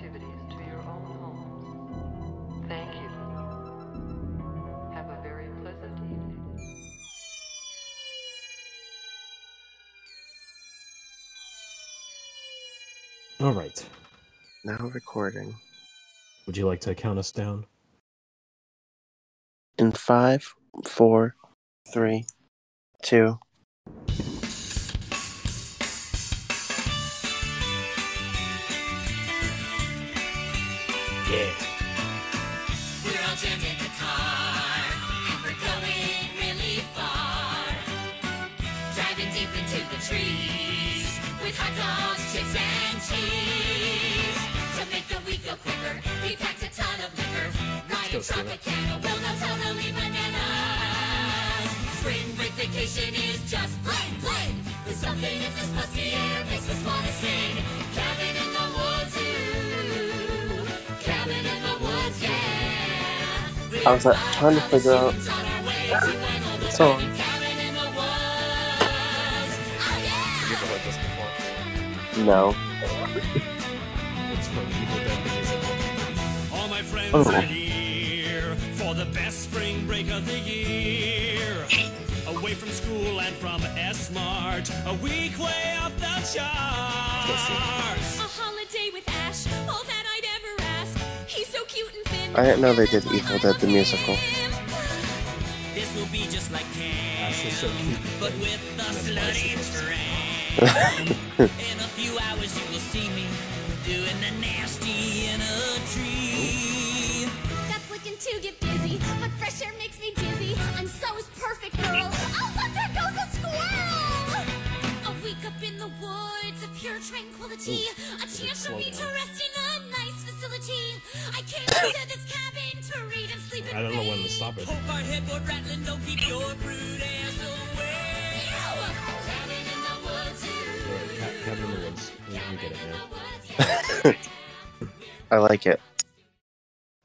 confine your activities to your own homes. Thank you. Have a very pleasant evening. All right. Now recording. Would you like to count us down? In five, four, three, two. Something in this musty air makes us wanna sing. Cabin in the woods, ooh. Cabin in the woods, yeah. I was like, trying to figure out song. Cabin in oh. A week way off the charts. A holiday with Ash, all that I'd ever ask. He's so cute and thin. I didn't know they did Evil I Dead the musical. This will be just like Ash is so cute. but with the And slutty bicycles. tramp. In a few hours you will see me doing the nasty in a tree. That's looking to get woods of tranquility. a chance for me to rest in a nice facility. I came to this cabin to read and sleep and I don't know when to stop it. Hope our headboard rattling don't keep your brood ass away. Cabin in the woods, ooh. Ca- Cabin in the Woods. We, we get it now. I like it.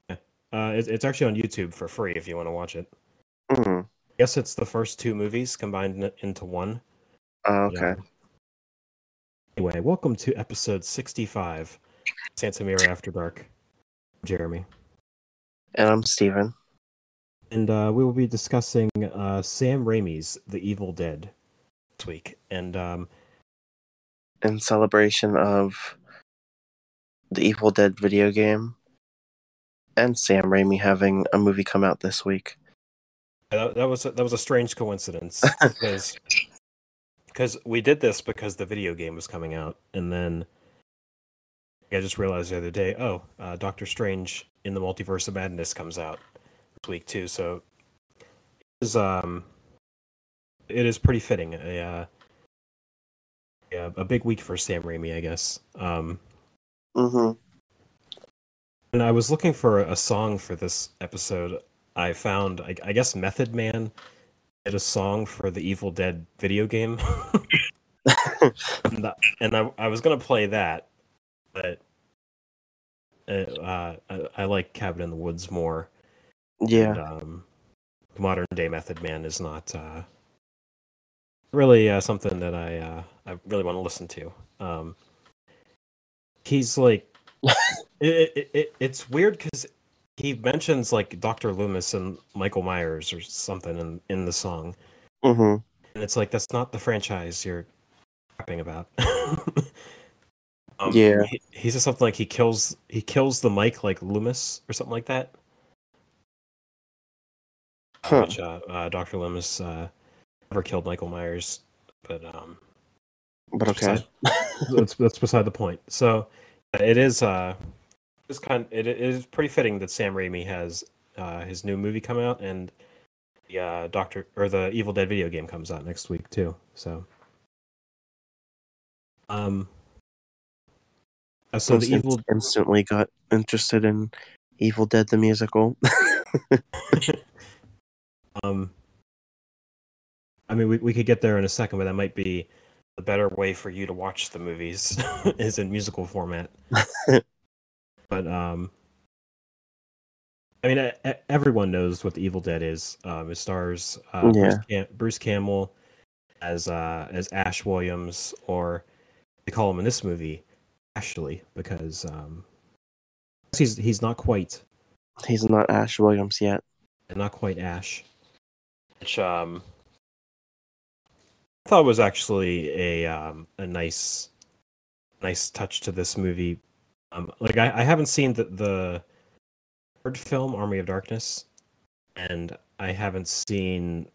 Uh, it, it's actually on YouTube for free if you want to watch it. Mm. I guess it's the first two movies combined into one. Oh, Yeah. Anyway, welcome to episode 65 Santa Mira After Dark. Jeremy. And I'm Steven. And uh, we will be discussing uh, Sam Raimi's The Evil Dead this week. And um, In celebration of the Evil Dead video game and Sam Raimi having a movie come out this week. that, that was a, that was a strange coincidence because because we did this because the video game was coming out, and then I just realized the other day, oh, uh, Doctor Strange in the Multiverse of Madness comes out this week too. So it is um it is pretty fitting. A uh, yeah, a big week for Sam Raimi, I guess. Um, Mm-hmm. And I was looking for a song for this episode. I found, I, I guess, Method Man did a song for the Evil Dead video game, and, that- and I, I was gonna play that, but uh, uh, I, I like Cabin in the Woods more. yeah. And, um, modern day Method Man is not uh, really uh, something that I uh, I really want to listen to. Um, he's like, it, it, it, it's weird because he mentions like Doctor Loomis and Michael Myers or something in in the song, Mm-hmm. and it's like that's not the franchise you're rapping about. um, Yeah. he, he says something like he kills he kills the mic like Loomis or something like that. Huh. which uh, uh, Dr. Loomis uh, never killed Michael Myers, but um, But okay. that's that's beside the point. So it is uh, kind it, it is pretty fitting that Sam Raimi has uh, his new movie come out and the uh, Doctor or the Evil Dead video game comes out next week too. So um, uh, so the evil instantly got interested in Evil Dead the musical. Um, I mean, we, we could get there in a second, but that might be the better way for you to watch the movies is in musical format. but um, I mean, e- everyone knows what the Evil Dead is. Um, it stars uh, Bruce, Cam- Bruce Campbell as uh, as Ash Williams, or they call him in this movie Ashley because um, he's he's not quite He's not Ash Williams yet. And not quite Ash, which um, I thought was actually a um, a nice nice touch to this movie. Um, like I, I haven't seen the the third film Army of Darkness, and I haven't seen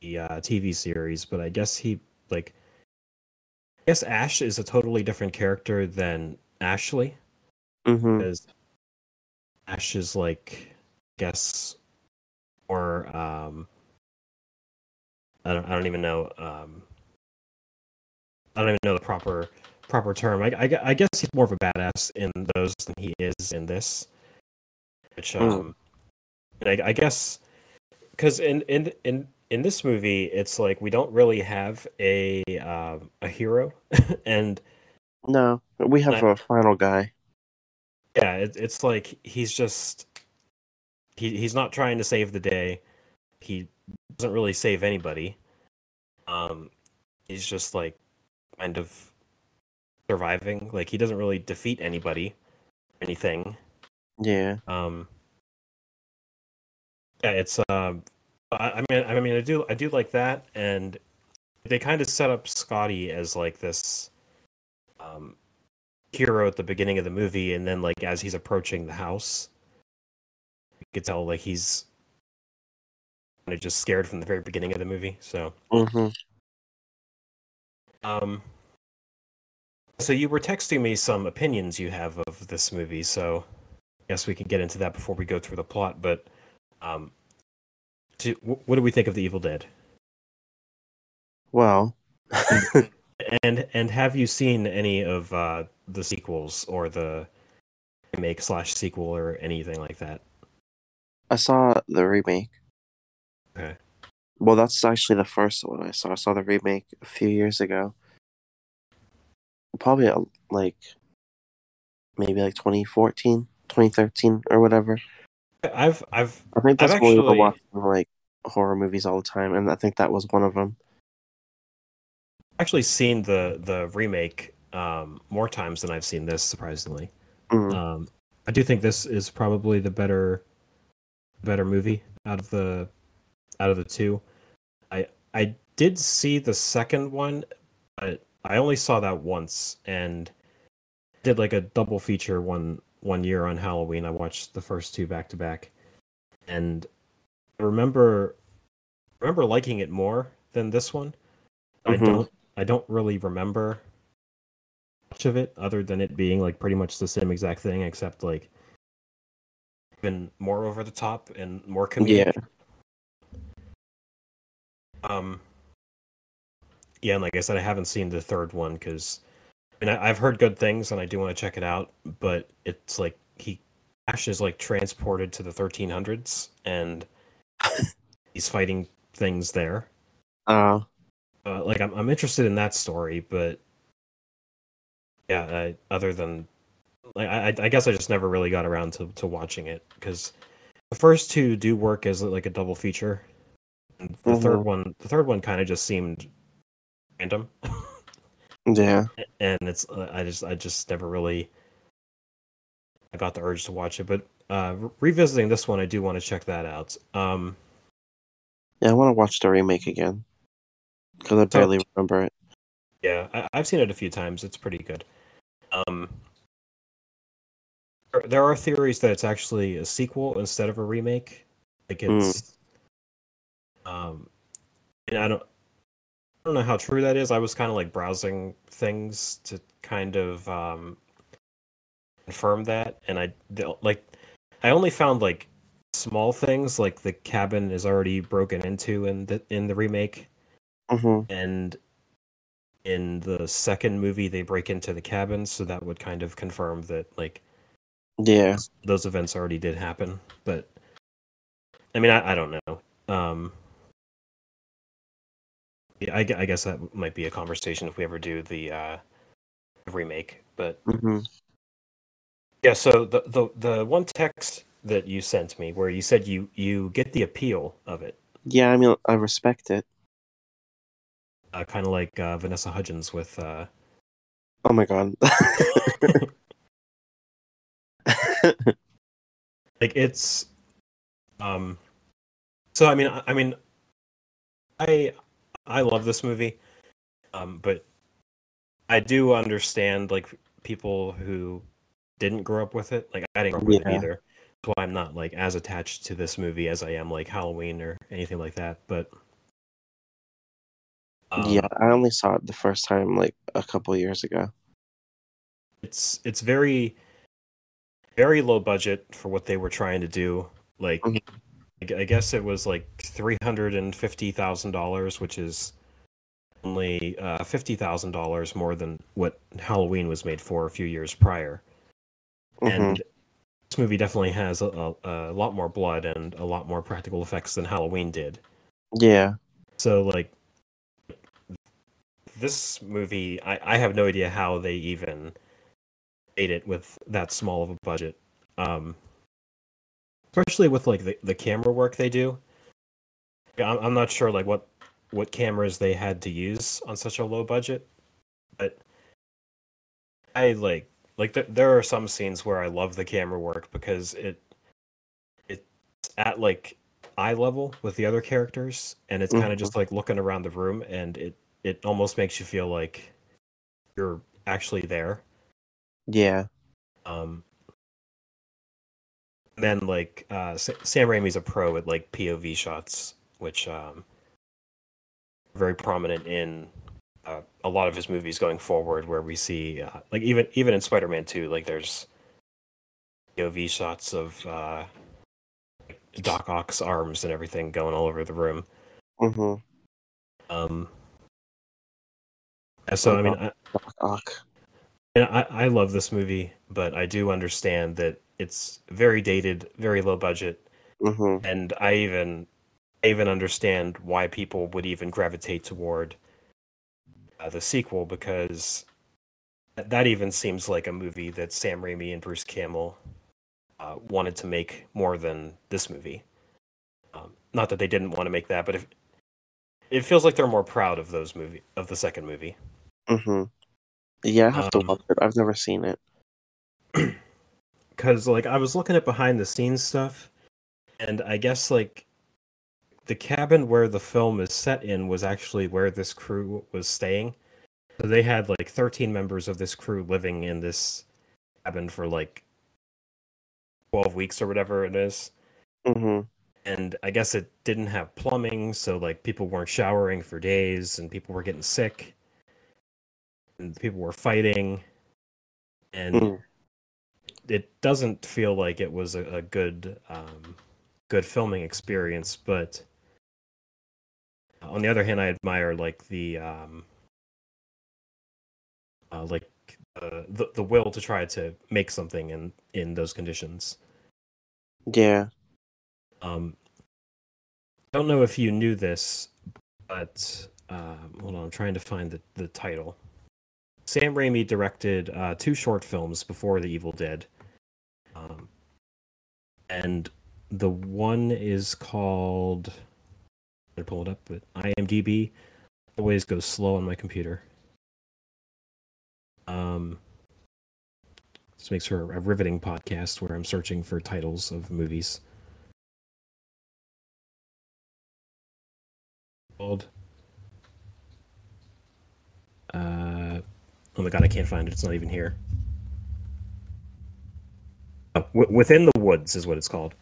the uh, TV series, but I guess he like I guess Ash is a totally different character than Ashley Mm-hmm. because Ash is like, I guess, or um, I don't, I don't even know, um, I don't even know the proper proper term. I, I, I guess he's more of a badass in those than he is in this, which Mm. um, I, I guess because in in in in this movie, it's like we don't really have a um, a hero, and No, we have I- a final guy. yeah it, it's like he's just he he's not trying to save the day he doesn't really save anybody um he's just like kind of surviving like he doesn't really defeat anybody anything Yeah. um yeah it's um I, I mean i mean i do i do like that and they kind of set up scotty as like this um hero at the beginning of the movie and then like as he's approaching the house you could tell like he's kind of just scared from the very beginning of the movie so Mm-hmm. um so you were texting me some opinions you have of this movie so i guess we can get into that before we go through the plot but um do, what do we think of the evil dead Well, and and have you seen any of uh the sequels or the remake slash sequel or anything like that I saw the remake. Okay. Well, that's actually the first one I saw. I saw the remake a few years ago. Probably uh, like maybe like 2014, 2013 or whatever. i've i've I think I've that's when we were watching like horror movies all the time, and I think that was one of them. actually seen the the remake um more times than i've seen this surprisingly Mm. Um, I do think this is probably the better, better movie out of the, out of the two. I I did see the second one, but I only saw that once and did like a double feature one one year on Halloween. I watched the first two back to back, and I remember remember liking it more than this one. I Mhm. don't I don't really remember much of it other than it being like pretty much the same exact thing except like even more over the top and more comedic. Yeah. Um Yeah, and like I said I haven't seen the third one cuz I mean I, I've heard good things and I do want to check it out, but it's like he Ash is like transported to the 1300s and he's fighting things there. Uh, uh, like I'm I'm interested in that story, but yeah, I, other than like I I guess I just never really got around to to watching it because the first two do work as like a double feature. And the third Mhm. one, the third one kind of just seemed random, yeah. and it's uh, I just I just never really I got the urge to watch it. But uh, re- revisiting this one, I do want to check that out. Um, Yeah, I want to watch the remake again because I barely remember it. Yeah, I, I've seen it a few times. It's pretty good. Um, there, there are theories that it's actually a sequel instead of a remake. Like it's, um, and I don't, don't know how true that is. I was kind of like browsing things to kind of um, confirm that, and I like, I only found like small things like the cabin is already broken into in the in the remake hmm and in the second movie they break into the cabin so that would kind of confirm that like Yeah. those events already did happen but i mean i, I don't know um yeah I, I guess that might be a conversation if we ever do the uh remake but hmm yeah so the the, the one text that you sent me where you said you you get the appeal of it Yeah, I mean, I respect it. uh, kind of like uh, vanessa hudgens with uh Oh my god. like it's um so i mean i, I mean i i love this movie um but i do understand like people who didn't grow up with it like i didn't grow up with Yeah. it either that's why i'm not like as attached to this movie as i am like halloween or anything like that but um, yeah, I only saw it the first time like a couple years ago. it's it's very very low budget for what they were trying to do like Mhm. I guess it was like $350000 which is only uh, $50000 more than what halloween was made for a few years prior Mhm. and this movie definitely has a, a, a lot more blood and a lot more practical effects than halloween did Yeah. so like this movie, I, I have no idea how they even made it with that small of a budget. Um, especially with like the, the camera work they do. I'm, I'm not sure like what what cameras they had to use on such a low budget, but I like like th- there are some scenes where I love the camera work because it it's at like eye level with the other characters and it's kind Mhm. of just like looking around the room and it it almost makes you feel like you're actually there Yeah. um then like uh Sam Raimi's a pro at like POV shots which um very prominent in uh, a lot of his movies going forward where we see uh, like even even in Spider-Man 2 like there's POV shots of uh Doc Ock's arms and everything going all over the room Mhm. um so I mean I, Doc Ock. And I, I love this movie, but I do understand that it's very dated, very low budget, Mhm. and I even I even understand why people would even gravitate toward uh, the sequel because that, even seems like a movie that Sam Raimi and Bruce Campbell uh, wanted to make more than this movie. Um, not that they didn't want to make that, but if, it feels like they're more proud of those movie of the second movie. Mhm. Yeah, I have to Um, watch it. I've never seen it. because like I was looking at behind the scenes stuff, and I guess like the cabin where the film is set in was actually where this crew was staying. So they had like 13 members of this crew living in this cabin for like 12 weeks or whatever it is. Mhm. And I guess it didn't have plumbing, so like people weren't showering for days and people were getting sick. And people were fighting. And Mm. It doesn't feel like it was a, a good um, good filming experience but on the other hand i admire like the um, uh, like uh, the, the will to try to make something in in those conditions. Yeah. um I don't know if you knew this but um, hold on i'm trying to find the, the title. Sam raimi directed uh, two short films before the evil dead and the one is called I pull it up, but IMDb always goes slow on my computer. Um, this makes for a riveting podcast where I'm searching for titles of movies. Called. Uh, oh my god, I can't find it. It's not even here. W- Within the Woods is what it's called.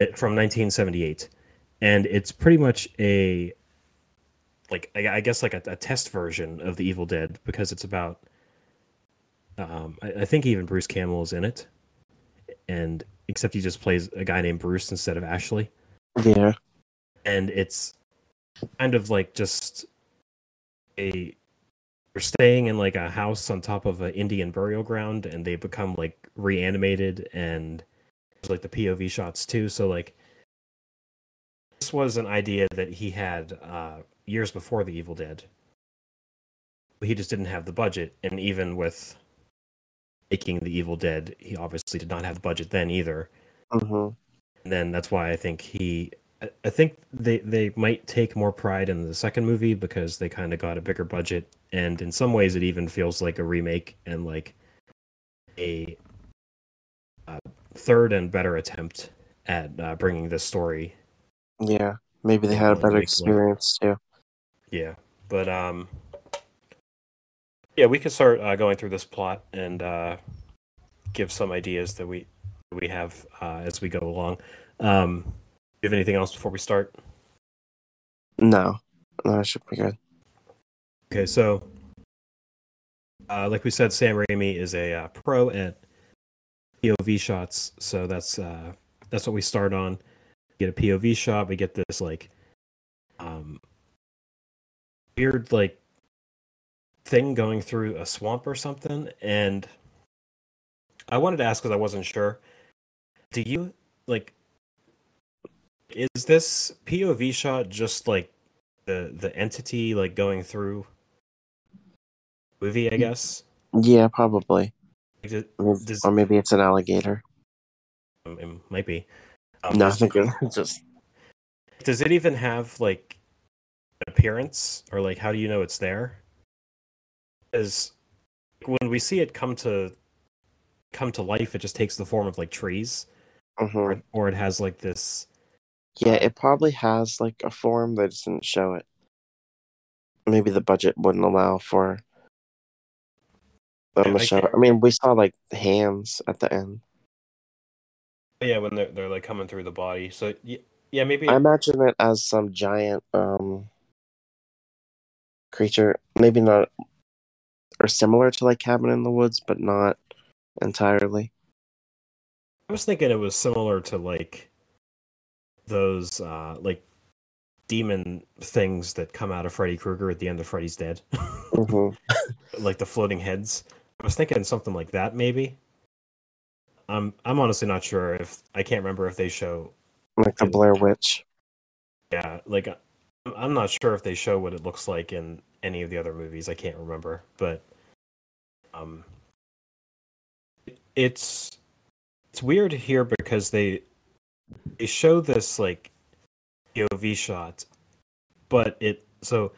It, from 1978, and it's pretty much a like I, I guess like a, a test version of the Evil Dead because it's about. Um, I, I think even Bruce Campbell is in it, and except he just plays a guy named Bruce instead of Ashley, Yeah. and it's kind of like just a they're staying in like a house on top of an Indian burial ground, and they become like reanimated, and like the POV shots too. So like this was an idea that he had uh, years before the Evil Dead. He just didn't have the budget, and even with making the Evil Dead, he obviously did not have the budget then either Mhm. and then that's why I think he. I- I think they they might take more pride in the second movie because they kind of got a bigger budget, and in some ways it even feels like a remake and like a uh, third and better attempt at uh, bringing this story. Yeah, maybe they had a better experience too. Yeah, but um, yeah, we could start uh, going through this plot and uh, give some ideas that we we have uh, as we go along. Um, do you have anything else before we start? No, no, it should be good. Okay, so uh, like we said, Sam Raimi is a uh, pro at POV shots, so that's uh, that's what we start on. Get a POV shot, we get this like um, weird like thing going through a swamp or something, and I wanted to ask because I wasn't sure. Do you like? Is this POV shot just like the the entity like going through movie? I guess. Yeah, probably. Like, it, I mean, Does- or maybe it's an alligator. it might be. Um, no, does, just does it even have like an appearance, or like how do you know it's there? Is when we see it come to come to life, it just takes the form of like trees, mhm. or or it has like this. yeah. It probably has like a form. They just didn't show it. Maybe the budget wouldn't allow for Yeah, to I show. it. can't- I mean, we saw like hands at the end. Yeah, when they're they're like coming through the body. So yeah, yeah maybe. I imagine it as some giant um creature, maybe not, or similar to like Cabin in the Woods, but not entirely. I was thinking it was similar to like those uh like demon things that come out of Freddy Krueger at the end of Freddy's Dead. hmm like the floating heads. I was thinking something like that maybe. I'm I'm honestly not sure if I can't remember if they show Like the. Blair Witch. yeah, like I'm- I'm not sure if they show what it looks like in any of the other movies. I can't remember, but um it's it's weird here because they they show this like POV shot, but it so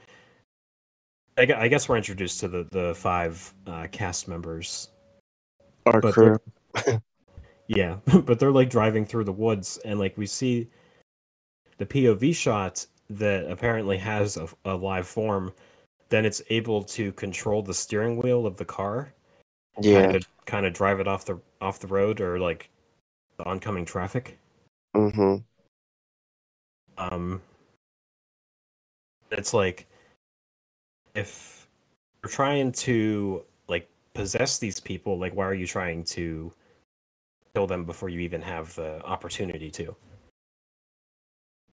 I, I guess we're introduced to the the five uh, cast members. Our But crew. Yeah, but they're like driving through the woods, and like we see the POV shot that apparently has a, a live form. Then it's able to control the steering wheel of the car, Yeah. kind of kind of drive it off the off the road or like the oncoming traffic. hmm um it's like if you're trying to like possess these people like why are you trying to kill them before you even have the opportunity to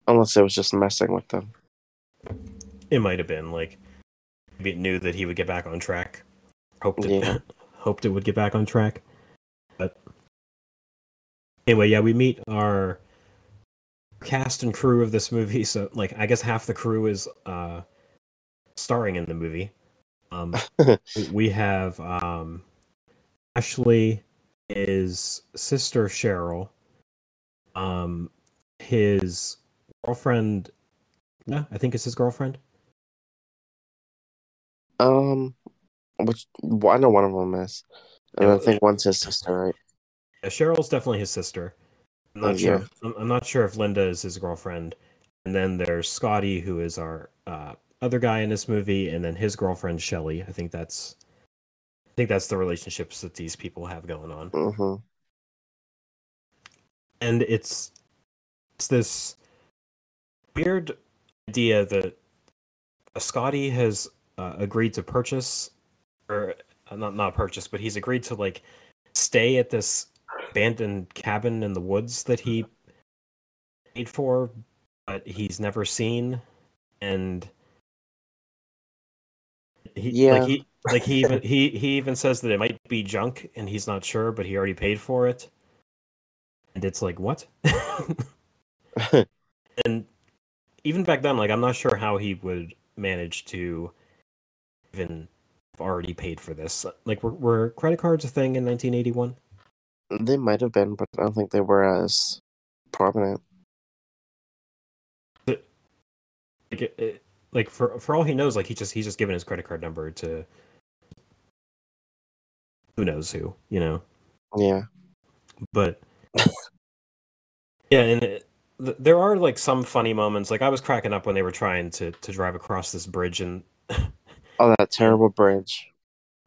Unless it was just messing with them. it might have been like maybe it knew that he would get back on track hoped it Yeah. hoped it would get back on track but anyway yeah we meet our cast and crew of this movie so like i guess half the crew is uh starring in the movie um we- have um ashley his sister cheryl um his girlfriend yeah i think it's his girlfriend Um, which well, I know one of them is, and Yeah, I think one's his sister, right? Yeah, Cheryl's definitely his sister. I'm Oh, not sure. yeah. I'm, I'm not sure if Linda is his girlfriend. And then there's Scotty, who is our uh, other guy in this movie, and then his girlfriend Shelly. I think that's, I think that's the relationships that these people have going on. hmm And it's, it's this weird idea that Scotty has uh, agreed to purchase, or uh, not not purchase, but he's agreed to like stay at this abandoned cabin in the woods that he paid for, but he's never seen, and he, Yeah. like he like he even he he even says that it might be junk, and he's not sure, but he already paid for it, and it's like what? and even back then, like I'm not sure how he would manage to even have already paid for this. Like, were, were credit cards a thing in 1981? They might have been, but I don't think they were as prominent. Like, it, it- like for for all he knows, like he just he's just given his credit card number to who knows who, you know. Yeah. but yeah, and it, th- there are like some funny moments. Like I was cracking up when they were trying to to drive across this bridge, and Oh, that terrible bridge.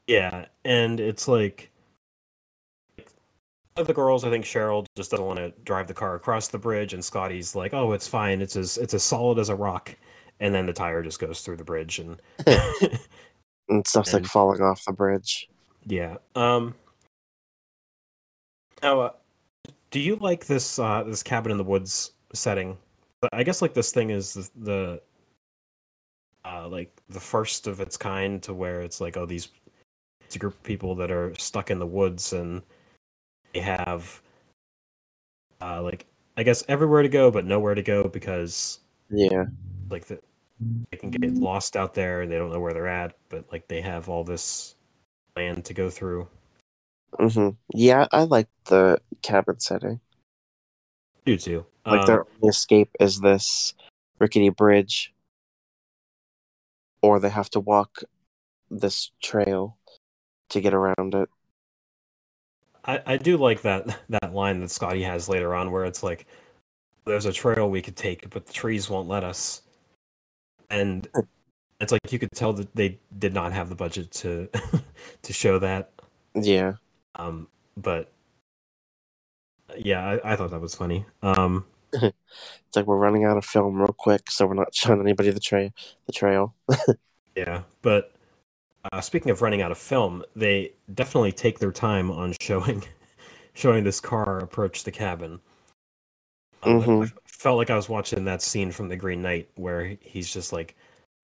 yeah, and it's like of the girls, I think Cheryl just doesn't want to drive the car across the bridge, and Scotty's like, "Oh, it's fine. It's as it's as solid as a rock." And then the tire just goes through the bridge, and And stuff's like falling off the bridge. yeah. Um. Now, uh, do you like this uh, this cabin in the woods setting? I guess like this thing is the, the uh, like the first of its kind to where it's like, oh, these it's a group of people that are stuck in the woods and they have uh, like I guess everywhere to go but nowhere to go because Yeah. like the, they can get lost out there and they don't know where they're at, but like they have all this land to go through. hmm Yeah, I like the cabin setting. do too. Like Um, their only escape is this rickety bridge, or they have to walk this trail to get around it. I, I do like that that line that Scotty has later on where it's like there's a trail we could take, but the trees won't let us. And it's like you could tell that they did not have the budget to to show that. Yeah. Um but yeah, I, I thought that was funny. Um It's like we're running out of film real quick, so we're not showing anybody the trail. The trail. Yeah, but uh, speaking of running out of film, they definitely take their time on showing showing this car approach the cabin. Um, Mhm. I felt like I was watching that scene from The Green Knight where he's just like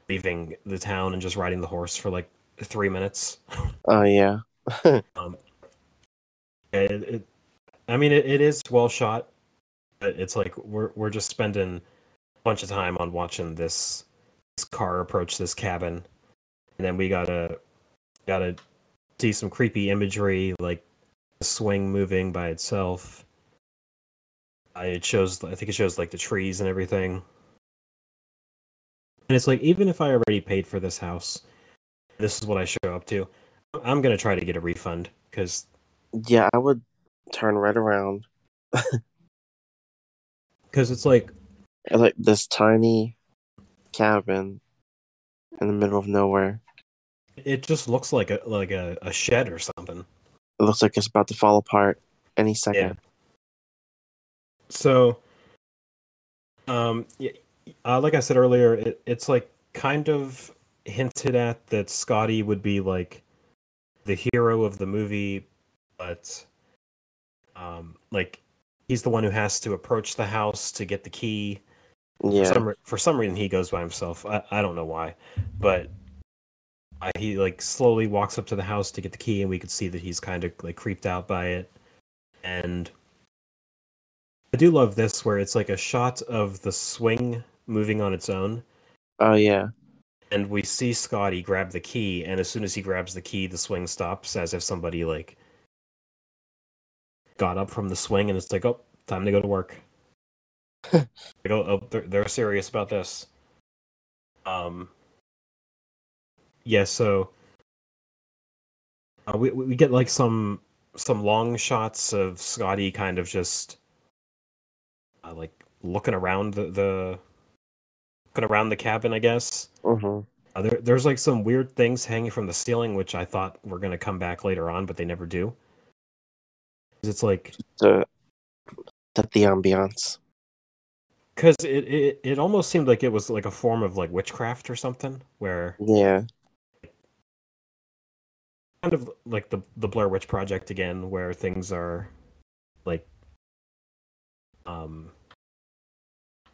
leaving the town and just riding the horse for like three minutes. Oh yeah. Um, it, it, I mean, it, it is well shot, but it's like we're we're just spending a bunch of time on watching this this car approach this cabin, and then we gotta gotta see some creepy imagery like the swing moving by itself. It shows, I think it shows like the trees and everything. And it's like even if I already paid for this house, this is what I show up to. I'm gonna try to get a refund because Yeah, I would turn right around. because it's like like this tiny cabin in the middle of nowhere. it just looks like a like a, a shed or something. It looks like it's about to fall apart any second. Yeah. So, um, y- uh, like I said earlier, it, it's like kind of hinted at that Scotty would be like the hero of the movie, but um, like he's the one who has to approach the house to get the key. For Yeah. some for some reason he goes by himself. I, I don't know why, but I, he like slowly walks up to the house to get the key, and we could see that he's kind of like creeped out by it. And I do love this where it's like a shot of the swing moving on its own, Oh yeah. and we see Scotty grab the key, and as soon as he grabs the key, the swing stops, as if somebody like got up from the swing, and it's like, oh, time to go to work. like, oh, oh they're, they're serious about this. Um. Yeah, so uh, we we we get like some some long shots of Scotty kind of just uh, like looking around the, the looking around the cabin, I guess. hmm Uh, there, there's like some weird things hanging from the ceiling, which I thought were gonna come back later on, but they never do. It's like To set the ambiance. because it, it it almost seemed like it was like a form of like witchcraft or something, where Yeah. kind of like the the Blair Witch Project again, where things are like um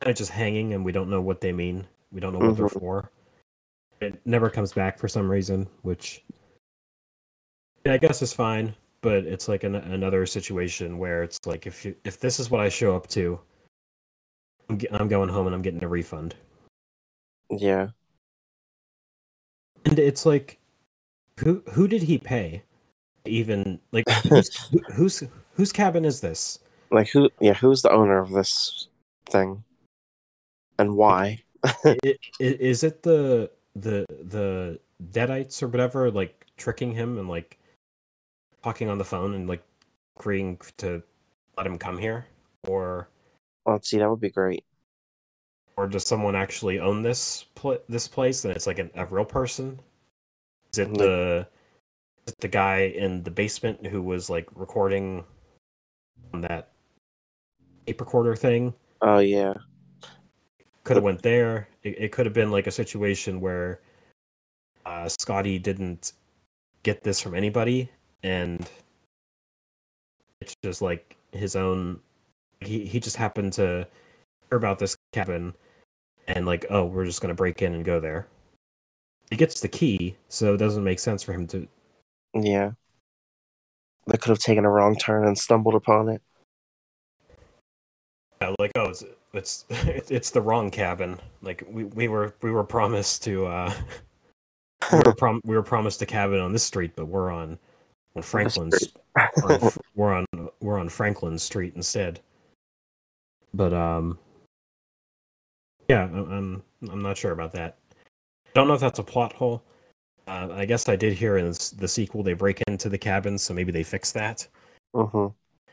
kind of just hanging and we don't know what they mean. We don't know what they're Mhm. for. It never comes back for some reason, which I guess is fine. But it's like an, another situation where it's like if you, if this is what I show up to, I'm, I'm going home and I'm getting a refund. Yeah. And it's like, who who did he pay? Even like who's, who, whose whose cabin is this? Like who? Yeah. Who's the owner of this thing? And why? Is it the the the deadites or whatever like tricking him and like talking on the phone and like agreeing to let him come here, or oh, Let's see, that would be great. or does someone actually own this pl- this place and it's like an, a real person? Is it the is it the guy in the basement who was like recording on that tape recorder thing? Oh yeah. Could have went there. It, it could have been like a situation where uh, Scotty didn't get this from anybody, and it's just like his own. He he just happened to hear about this cabin, and like, oh, we're just gonna break in and go there. He gets the key, so it doesn't make sense for him to. Yeah. They could have taken a wrong turn and stumbled upon it. Yeah, like, oh, it's it's it's the wrong cabin. Like we, we were we were promised to. uh we were, prom- we were promised a cabin on this street, but we're on on Franklin. street. we're, on, we're on we're on Franklin Street instead. But um, yeah, I'm I'm, I'm not sure about that. Don't know if that's a plot hole. Uh, I guess I did hear in the sequel they break into the cabin, so maybe they fix that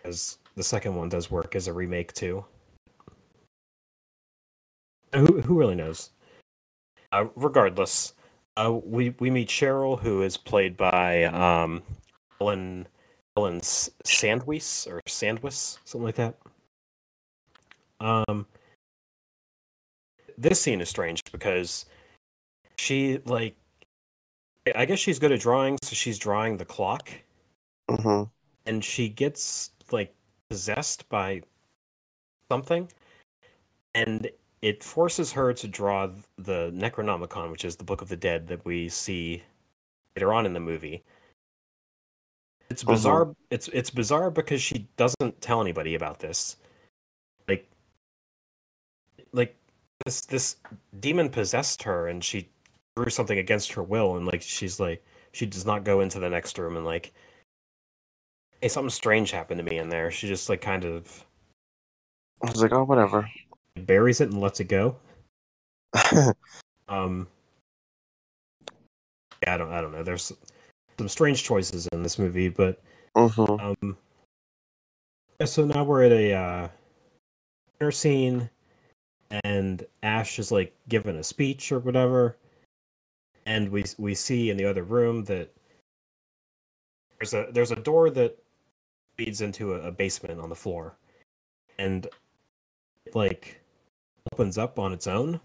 because the second one does work as a remake too. Who who really knows? Uh, regardless, uh, we we meet Cheryl, who is played by um, Ellen Ellen S- Sandweiss or Sandwis, something like that. Um, this scene is strange because she like, I guess she's good at drawing, so she's drawing the clock hmm and she gets like possessed by something and it forces her to draw the necronomicon which is the book of the dead that we see later on in the movie it's Mhm. bizarre it's it's bizarre because she doesn't tell anybody about this like like this this demon possessed her and she drew something against her will and like she's like she does not go into the next room and like hey something strange happened to me in there she just like kind of I was like, oh, whatever. Buries it and lets it go. Um yeah, i don't i don't know. There's some strange choices in this movie but hmm um yeah, so now we're at a uh dinner scene and ash is like giving a speech or whatever. And we we see in the other room that there's a there's a door that leads into a, a basement on the floor. And like opens up on its own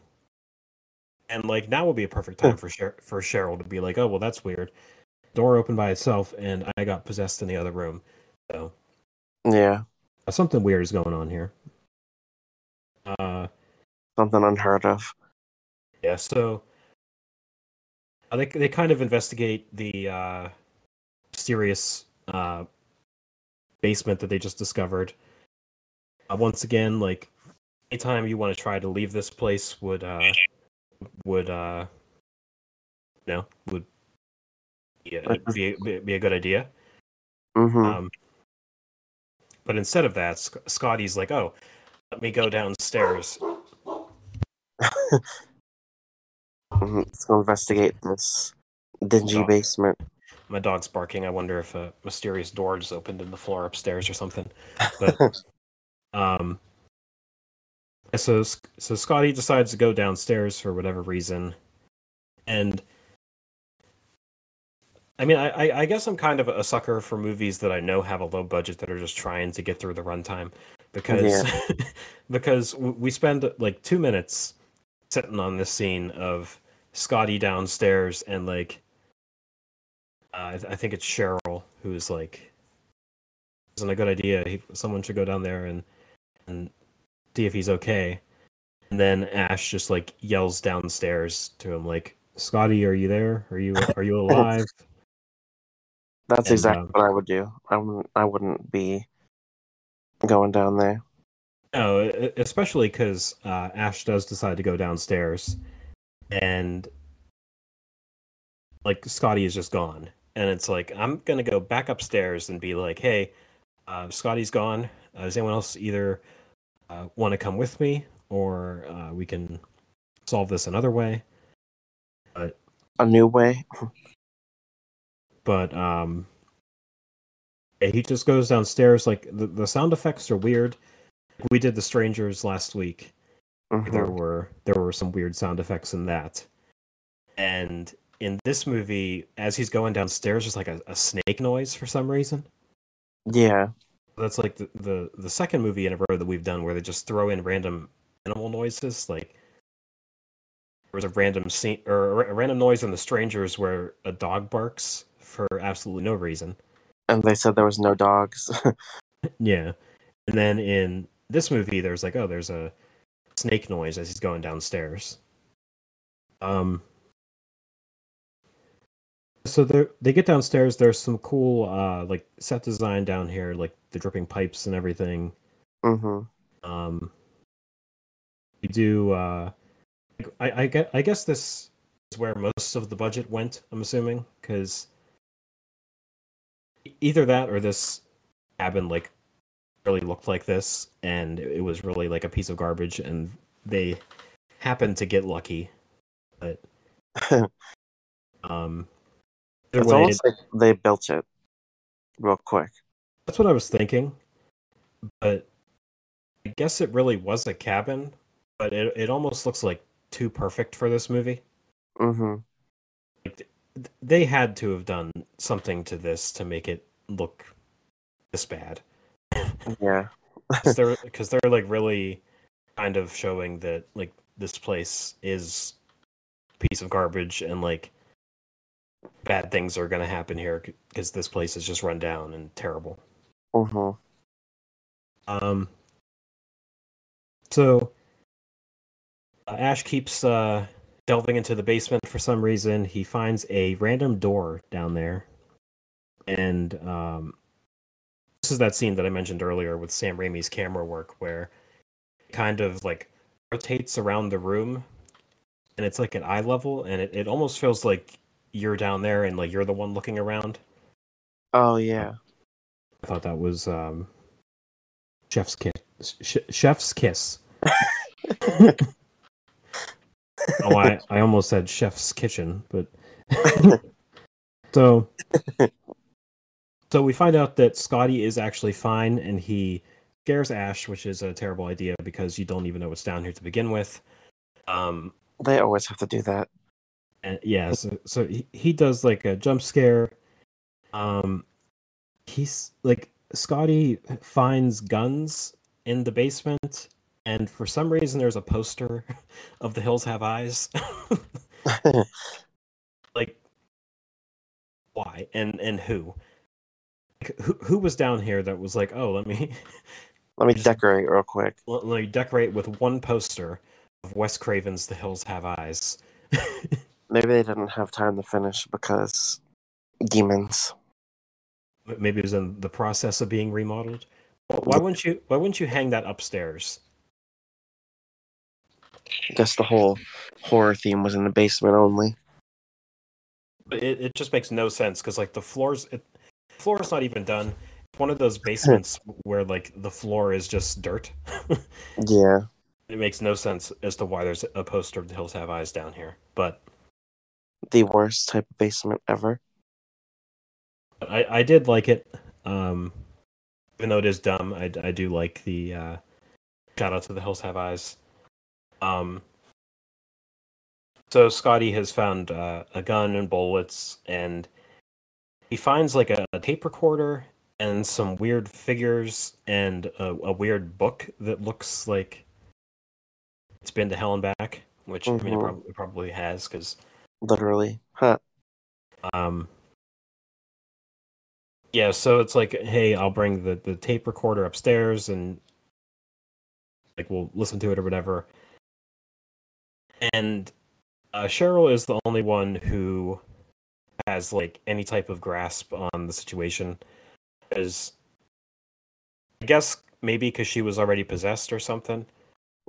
and like now would be a perfect time for Sher- for Cheryl to be like oh well that's weird door opened by itself and I got possessed in the other room so Yeah. something weird is going on here uh Something unheard of. Yeah, so uh, they they kind of investigate the uh, mysterious uh, basement that they just discovered. Uh, once again, like anytime you want to try to leave this place would uh, would uh, you know would be a, be, a, be- be a good idea. hmm Um, but instead of that, Sc- Scotty's like, "Oh, let me go downstairs." hmm Let's go investigate this dingy basement. My dog's barking. I wonder if a mysterious door just opened in the floor upstairs or something. But um, yeah, so so Scotty decides to go downstairs for whatever reason, and I mean, I I- guess I'm kind of a sucker for movies that I know have a low budget that are just trying to get through the runtime, because because we spend like two minutes sitting on this scene of Scotty downstairs and like uh, I, I think it's Cheryl who's like, isn't a good idea. He, someone should go down there and and see if he's okay. And then Ash just like yells downstairs to him like, "Scotty, are you there? Are you are you alive?" That's And, exactly um, what I would do. I wouldn't. I wouldn't be going down there. No, especially because uh, Ash does decide to go downstairs, and like Scotty is just gone, and it's like I'm gonna go back upstairs and be like, "Hey, uh, Scotty's gone. Uh, does anyone else either uh, want to come with me, or uh, we can solve this another way?" A new way. But um, he just goes downstairs. Like the, the sound effects are weird. We did the strangers last week. There Mhm. were there were some weird sound effects in that. And in this movie, as he's going downstairs, there's like a, a snake noise for some reason. Yeah. That's like the, the the second movie in a row that we've done where they just throw in random animal noises. Like there was a random scene or a, a random noise in The Strangers where a dog barks for absolutely no reason. And they said there was no dogs. Yeah, and then in this movie, there's like oh, there's a snake noise as he's going downstairs. Um. So they they get downstairs. There's some cool uh like set design down here, like the dripping pipes and everything. hmm Um, we do. Uh, I I get. I guess this is where most of the budget went. I'm assuming because either that or this cabin like really looked like this, and it was really like a piece of garbage, and they happened to get lucky. But um, It's way, almost like they built it real quick. That's what I was thinking, but I guess it really was a cabin, but it it almost looks like too perfect for this movie. Mm-hmm. Like they had to have done something to this to make it look this bad. Yeah. Because they're because they're like really kind of showing that like this place is a piece of garbage and like bad things are gonna happen here because this place is just run down and terrible. hmm Um. So uh, Ash keeps uh, delving into the basement for some reason. He finds a random door down there, and um, this is that scene that I mentioned earlier with Sam Raimi's camera work, where it kind of like rotates around the room, and it's like at eye level, and it, it almost feels like you're down there and like you're the one looking around. Oh yeah. I thought that was um, Chef's Kiss. Sh- Chef's Kiss. oh, I, I almost said Chef's Kitchen, but so so we find out that Scotty is actually fine, and he scares Ash, which is a terrible idea because you don't even know what's down here to begin with. Um, They always have to do that. And yeah, so, so he, he does like a jump scare. Um, he's like Scotty finds guns in the basement, and for some reason there's a poster of The Hills Have Eyes. like, why and and who? Like, Who who was down here that was like, oh, let me Let me Just- decorate real quick. let me decorate with one poster of Wes Craven's The Hills Have Eyes. Maybe they didn't have time to finish because demons. maybe it was in the process of being remodeled. Why wouldn't you? Why wouldn't you hang that upstairs? I guess the whole horror theme was in the basement only. But It, it just makes no sense because like the floors, it, floor is not even done. It's one of those basements where like the floor is just dirt. Yeah. it makes no sense as to why there's a poster of the Hills Have Eyes down here. But The worst type of basement ever. I, I did like it. Um, even though it is dumb, I, I do like the uh, shout out to the Hills Have Eyes. Um, so Scotty has found uh, a gun and bullets, and he finds like a, a tape recorder and some weird figures and a, a weird book that looks like it's been to hell and back, which I mean it, Mhm. prob- it probably has because Literally. Huh. um, yeah, so it's like, hey, I'll bring the, the tape recorder upstairs and like we'll listen to it or whatever. And uh, Cheryl is the only one who has like any type of grasp on the situation. Because I guess maybe because she was already possessed or something.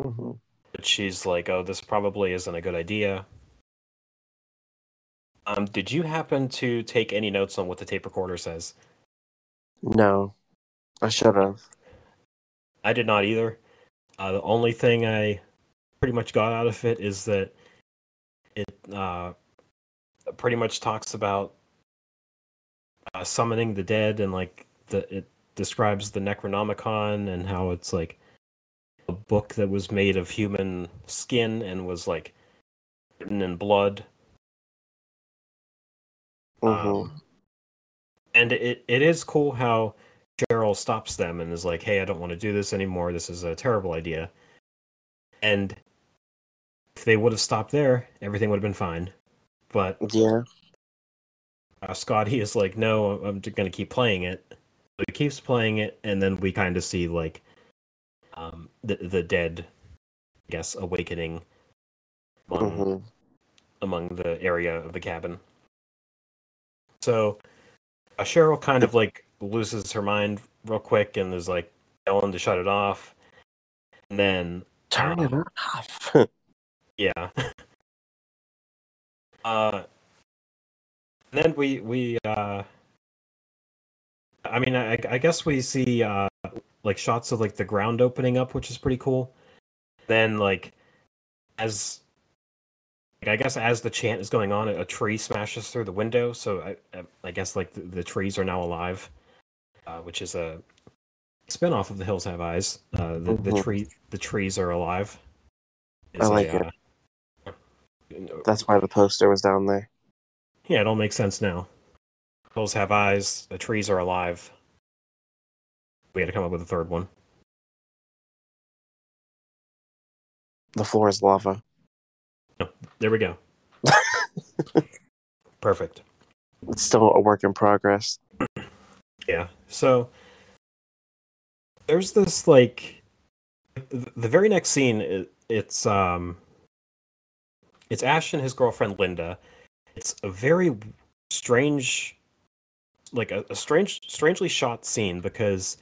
hmm But she's like, oh, this probably isn't a good idea. Um, did you happen to take any notes on what the tape recorder says? No. I should have. I did not either. Uh, the only thing I pretty much got out of it is that it uh, pretty much talks about uh, summoning the dead and like the it describes the Necronomicon and how it's like a book that was made of human skin and was like written in blood. Hmm Um, and it, it is cool how Cheryl stops them and is like, "Hey, I don't want to do this anymore. This is a terrible idea." And if they would have stopped there, everything would have been fine. But yeah. uh, Scotty is like, "No, I'm just gonna keep playing it." So he keeps playing it, and then we kind of see like um, the the dead, I guess, awakening among hmm among the area of the cabin. So uh, Cheryl kind of like loses her mind real quick and is like yelling to shut it off. And then Turn it uh, off. yeah. uh and then we we uh I mean I I guess we see uh like shots of like the ground opening up, which is pretty cool. Then like as I guess as the chant is going on, a, tree smashes through the window. So I, I, guess like the, the trees are now alive, uh, which is a spinoff of The Hills Have Eyes. Uh, the, the Mhm. tree, the trees are alive. I like a, it. uh, That's why the poster was down there. yeah, it all makes sense now. Hills have eyes. The trees are alive. We had to come up with a third one. The floor is lava. There we go. Perfect. It's still a work in progress. Yeah. So there's this like the very next scene. It's um, it's Ash and his girlfriend Linda. It's a very strange, like a, a strange, strangely shot scene because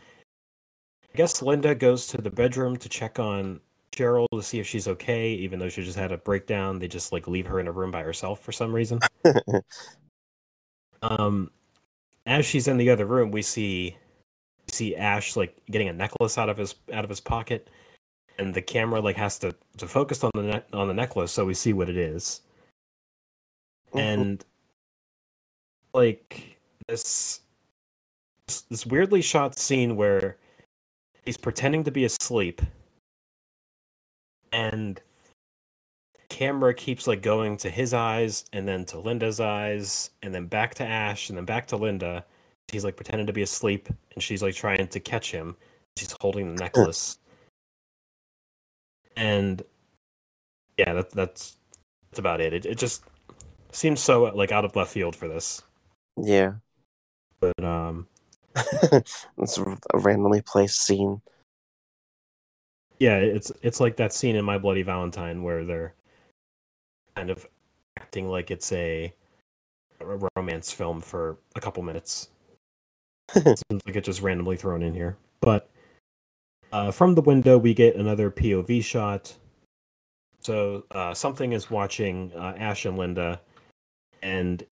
I guess Linda goes to the bedroom to check on Cheryl to see if she's okay, even though she just had a breakdown. They just like leave her in a room by herself for some reason. um as she's in the other room we see we see ash like getting a necklace out of his out of his pocket and the camera like has to to focus on the ne- on the necklace so we see what it is and like this- this weirdly shot scene where he's pretending to be asleep and camera keeps like going to his eyes and then to Linda's eyes and then back to Ash and then back to Linda. He's like pretending to be asleep and she's like trying to catch him. She's holding the necklace. and yeah, that, that's that's about it. It it just seems so like out of left field for this. yeah. But um it's a randomly placed scene. Yeah, it's it's like that scene in My Bloody Valentine where they're kind of acting like it's a, a romance film for a couple minutes. It seems like it's just randomly thrown in here. But uh, from the window, we get another POV shot. So uh, something is watching uh, Ash and Linda, and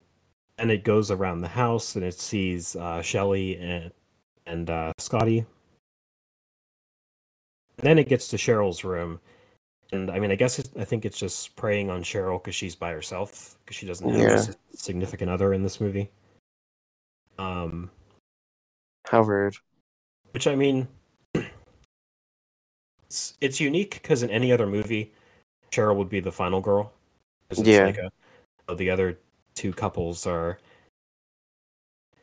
and it goes around the house, and it sees uh, Shelly and and uh, Scotty. And then it gets to Cheryl's room, and I mean, I guess it, I think it's just preying on Cheryl because she's by herself because she doesn't have Yeah. a significant other in this movie. Um, How rude. which I mean, it's, it's unique because in any other movie, Cheryl would be the final girl. Yeah. like a, the other two couples are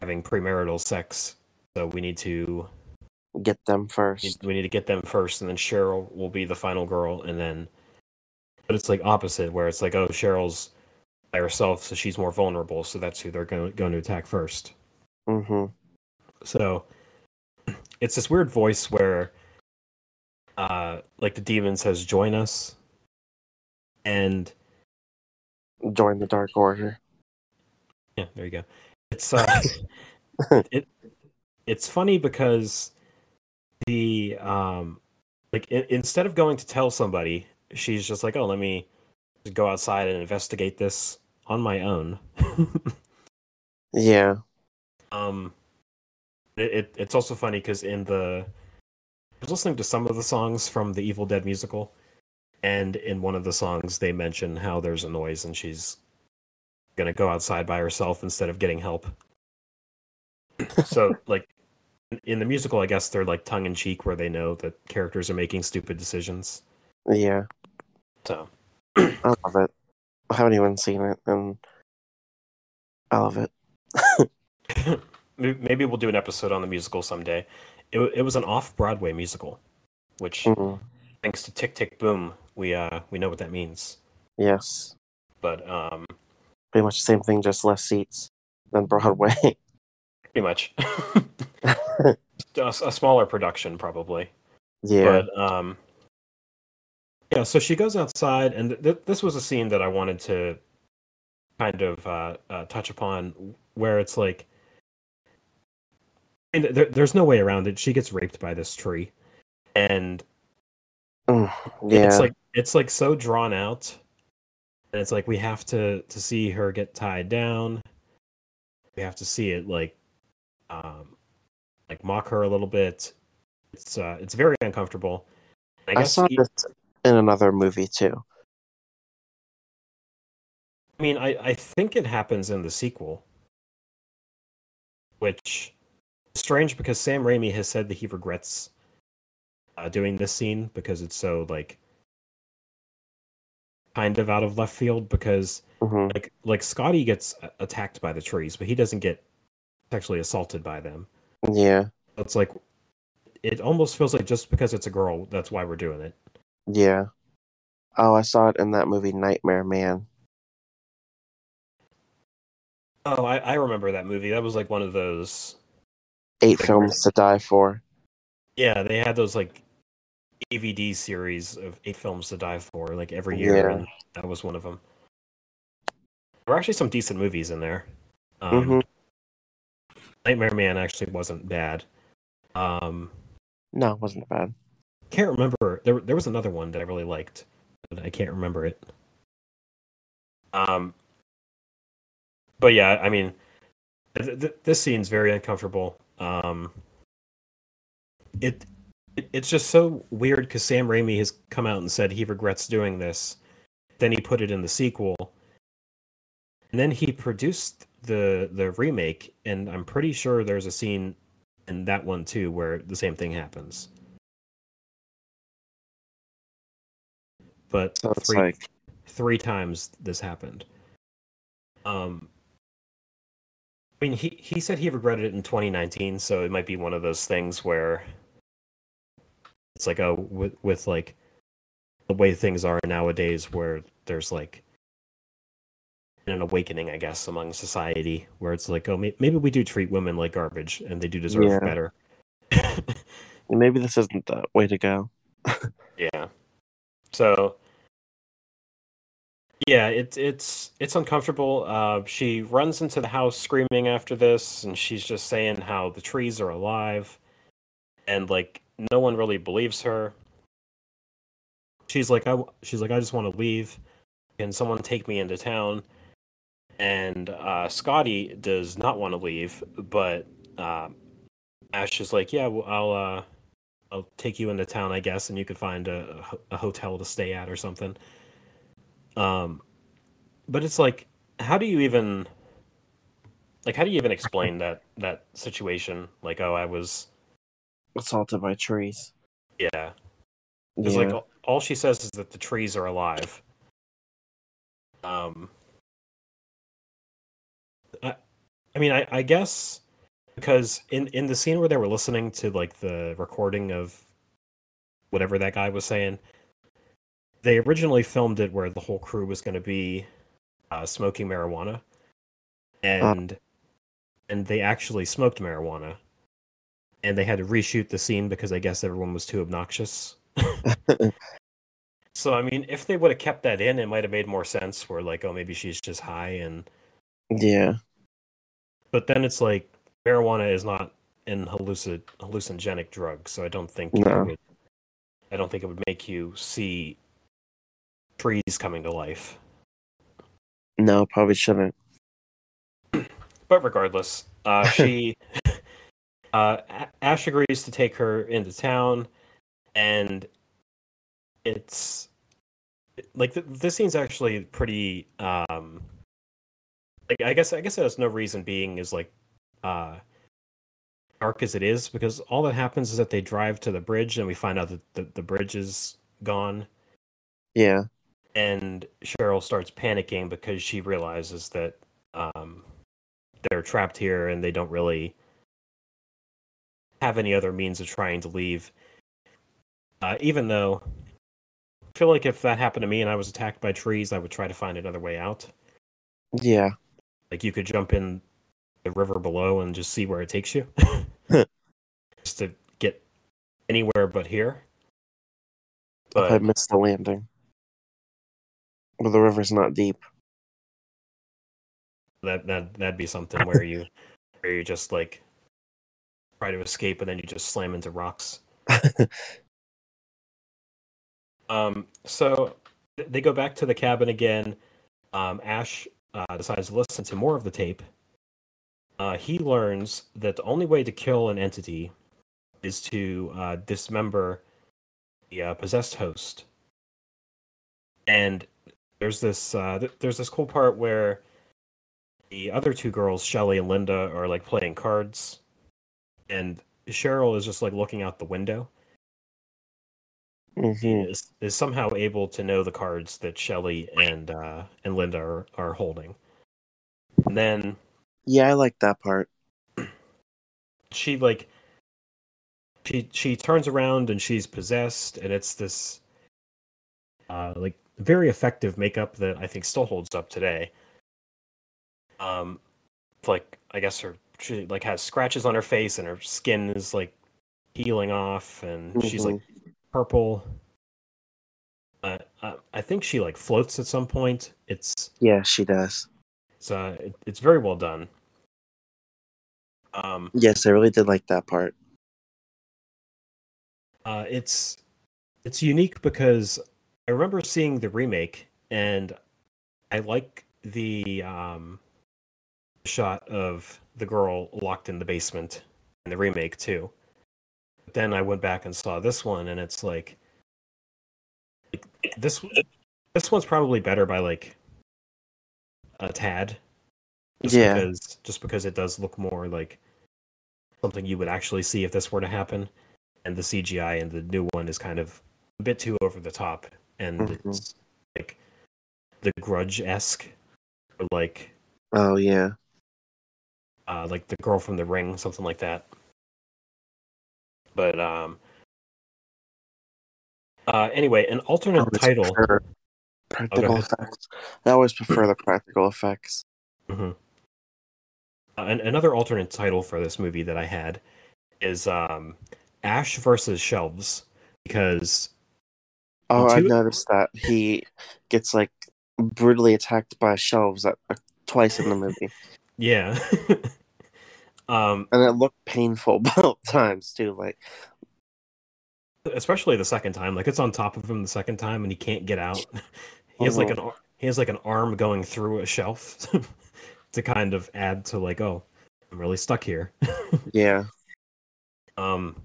having premarital sex, so we need to Get them first. we need to get them first, and then Cheryl will be the final girl, and then. But it's like opposite, where it's like, oh, Cheryl's by herself, so she's more vulnerable, so that's who they're going going to attack first. hmm So it's this weird voice where uh like the demon says join us and Join the Dark Order. yeah there you go it's uh it it's funny because the um like i instead of going to tell somebody she's just like oh let me go outside and investigate this on my own Yeah. Um, it, it it's also funny because in the I was listening to some of the songs from the Evil Dead musical, and in one of the songs they mention how there's a noise and she's gonna go outside by herself instead of getting help. so like in the musical, I guess they're like tongue in cheek, where they know that characters are making stupid decisions. Yeah, So I love it. I haven't even seen it, and I love it. Maybe we'll do an episode on the musical someday. It, it was an off-Broadway musical, which, Mhm. thanks to Tick Tick Boom, we uh we know what that means. Yes, But um, pretty much the same thing, just less seats than Broadway. pretty much a, a smaller production, probably. yeah, But um, yeah. So she goes outside, and th- th- this was a scene that I wanted to kind of uh, uh, touch upon, where it's like, and there, there's no way around it. She gets raped by this tree, and Mm, yeah, it's like it's like so drawn out, and it's like we have to to see her get tied down. We have to see it like, um, like mock her a little bit. It's uh, it's very uncomfortable. I I saw e- this in another movie too. I mean, I, I think it happens in the sequel, which is strange because Sam Raimi has said that he regrets uh, doing this scene because it's so like kind of out of left field. Because hmm like like Scotty gets attacked by the trees, but he doesn't get sexually assaulted by them. Yeah, It's like it almost feels like just because it's a girl, that's why we're doing it. yeah. Oh, I saw it in that movie Nightmare Man. Oh, I, I remember that movie. That was like one of those Eight Like- films to die for. Yeah, they had those like DVD series of eight films to die for, like every year, Yeah. that was one of them. There were actually some decent movies in there. Um, Mhm. Nightmare Man actually wasn't bad. Um, No, it wasn't bad. can't remember. There, there was another one that I really liked, but I can't remember it. Um, but yeah, I mean, th- th- this scene's very uncomfortable. Um, it, it it's just so weird because Sam Raimi has come out and said he regrets doing this. Then he put it in the sequel, and then he produced the the remake, and I'm pretty sure there's a scene in that one too where the same thing happens. But three, like, three times this happened. Um, I mean, he he said he regretted it in 2019, so it might be one of those things where it's like, oh, with with like the way things are nowadays, where there's like an awakening, I guess, among society, where it's like, oh, maybe we do treat women like garbage, and they do deserve Yeah. better. maybe this isn't the way to go. Yeah. So yeah, it's it's it's uncomfortable. Uh, she runs into the house screaming after this, and she's just saying how the trees are alive, and like no one really believes her. She's like, I she's like, I just want to leave. Can someone take me into town? And uh, Scotty does not want to leave, but uh, Ash is like, yeah, well, I'll uh, I'll take you into town, I guess, and you could find a, a hotel to stay at or something. Um, but it's like, how do you even, like, how do you even explain that that situation? Like, oh, I was, Assaulted by trees. yeah, because Yeah. like all, all she says is that the trees are alive. Um, I, I mean, I, I guess because in in the scene where they were listening to like the recording of whatever that guy was saying, they originally filmed it where the whole crew was going to be uh, smoking marijuana, and and they actually smoked marijuana, and they had to reshoot the scene because I guess everyone was too obnoxious. so I mean, if they would have kept that in, it might have made more sense. Where like, oh, maybe she's just high, and yeah. But then it's like marijuana is not an hallucin hallucinogenic drug, so I don't think No. it would, I don't think it would make you see trees coming to life. No, probably shouldn't. But regardless, uh, she uh, Ash agrees to take her into town, and it's like th- this scene's actually pretty. Um, like I guess I guess there's no reason being is like uh, dark as it is because all that happens is that they drive to the bridge and we find out that the, the bridge is gone Yeah. and Cheryl starts panicking because she realizes that um, they're trapped here and they don't really have any other means of trying to leave. Uh, even though I feel like if that happened to me and I was attacked by trees, I would try to find another way out. Yeah. Like you could jump in the river below and just see where it takes you, just to get anywhere but here. if I But missed the landing. Well, the river's not deep. that that that'd be something where you where you just like try to escape and then you just slam into rocks. Um, so they go back to the cabin again. Um, Ash uh, decides to listen to more of the tape. Uh, he learns that the only way to kill an entity is to uh, dismember the uh, possessed host. And there's this uh, th- there's this cool part where the other two girls, Shelly and Linda, are like playing cards, and Cheryl is just like looking out the window hmm is is somehow able to know the cards that Shelly and uh, and Linda are, are holding. And then Yeah, I like that part. she like she she turns around and she's possessed and it's this uh like very effective makeup that I think still holds up today. Um like I guess her she like has scratches on her face and her skin is like peeling off and she's like purple. Uh, I, I think she like floats at some point. It's Yeah, she does. it's uh it, it's very well done. Um, Yes, I really did like that part. uh, it's it's unique because I remember seeing the remake and I like the um shot of the girl locked in the basement in the remake too. Then I went back and saw this one and it's like, like this this one's probably better by like a tad. Just Yeah. because just because it does look more like something you would actually see if this were to happen. And the CGI and the new one is kind of a bit too over the top and Mhm. it's like the grudge esque or like Oh yeah. uh, like the girl from the ring, something like that. But um, uh, anyway, an alternate title. Practical effects. I always prefer the practical effects. Mhm. Uh, an, another alternate title for this movie that I had is um, Ash versus Shelves because Oh, I noticed that he gets like brutally attacked by shelves at, uh, twice in the movie, yeah, um, and it looked painful both times too. Like, especially the second time. Like it's on top of him the second time, and he can't get out. he has like Mhm. an ar- he has like an arm going through a shelf to kind of add to like, oh, I'm really stuck here. yeah, um,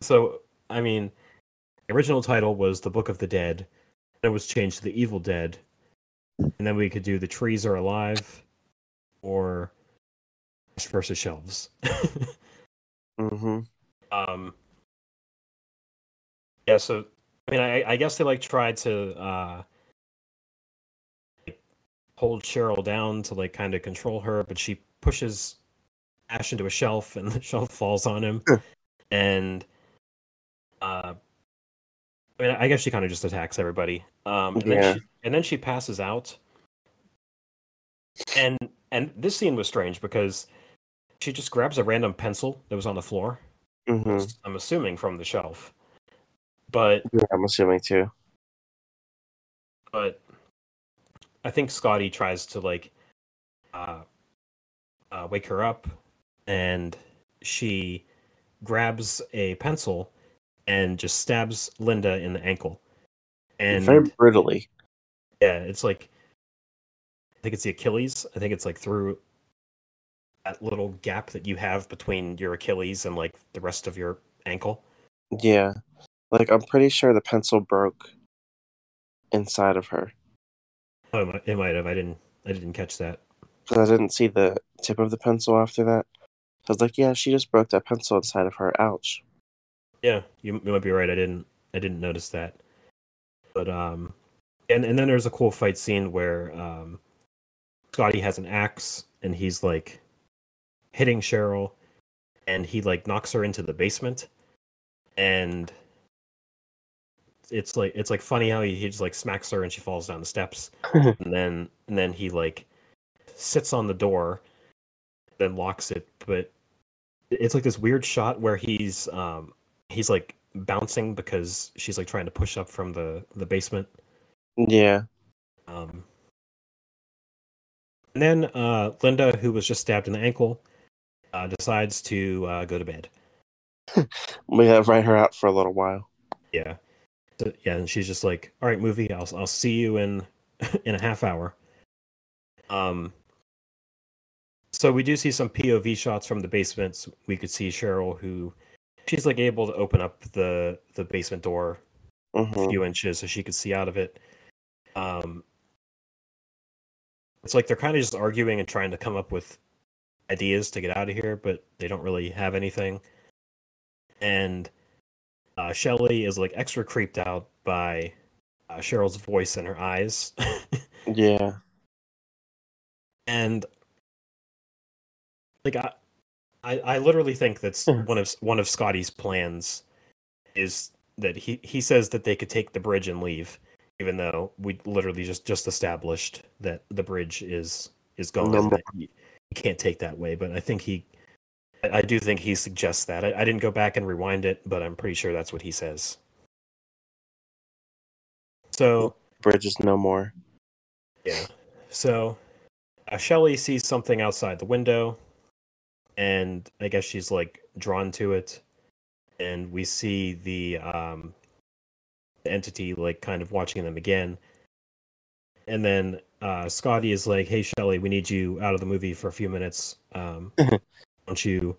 so I mean, the original title was The Book of the Dead. It was changed to The Evil Dead, and then we could do The Trees Are Alive, or versus Shelves. hmm um yeah so i mean i i guess they like tried to uh like, hold cheryl down to like kind of control her but she pushes ash into a shelf and the shelf falls on him. And uh i mean i guess she kind of just attacks everybody. Um and Yeah. then she, and then she passes out. And and this scene was strange because she just grabs a random pencil that was on the floor hmm I'm assuming from the shelf. But Yeah, I'm assuming too. but I think Scotty tries to like uh, uh wake her up and she grabs a pencil and just stabs Linda in the ankle. And Very brutally. yeah, it's like I think it's the Achilles. I think it's like through that little gap that you have between your Achilles and like the rest of your ankle. Yeah, like I'm pretty sure the pencil broke inside of her Oh, it might, have. I didn't. I didn't catch that. because I didn't see the tip of the pencil after that. I was like, yeah, she just broke that pencil inside of her. Ouch. Yeah, you, you might be right. I didn't I didn't notice that. But um and and then there's a cool fight scene where um Scotty has an axe and he's like hitting Cheryl and he like knocks her into the basement. And it's like it's like funny how he, he just like smacks her and she falls down the steps. And then and then he like sits on the door then locks it. But it's like this weird shot where he's um he's like bouncing because she's like trying to push up from the the basement. Yeah. um and then uh linda who was just stabbed in the ankle uh decides to uh go to bed. We have write her out for a little while. yeah. So- yeah and she's just like all right movie i'll i'll see you in in a half hour. Um so we do see some pov shots from the basements we could see cheryl who she's like able to open up the the basement door a hmm few inches so she could see out of it. Um it's like they're kind of just arguing and trying to come up with ideas to get out of here but they don't really have anything and uh, Shelly is like extra creeped out by uh, Cheryl's voice and her eyes, Yeah. and like I, I, I literally think that's Hmm. one of one of Scotty's plans is that he he says that they could take the bridge and leave, even though we literally just just established that the bridge is is gone. No and more. that you, you can't take that way, but I think he. I do think he suggests that. I, I didn't go back and rewind it, but I'm pretty sure that's what he says. So bridges no more. Yeah. So uh, Shelly sees something outside the window, and I guess she's like drawn to it. And we see the um, the entity like kind of watching them again. And then uh, Scotty is like, "Hey, Shelly, we need you out of the movie for a few minutes. Um, why don't you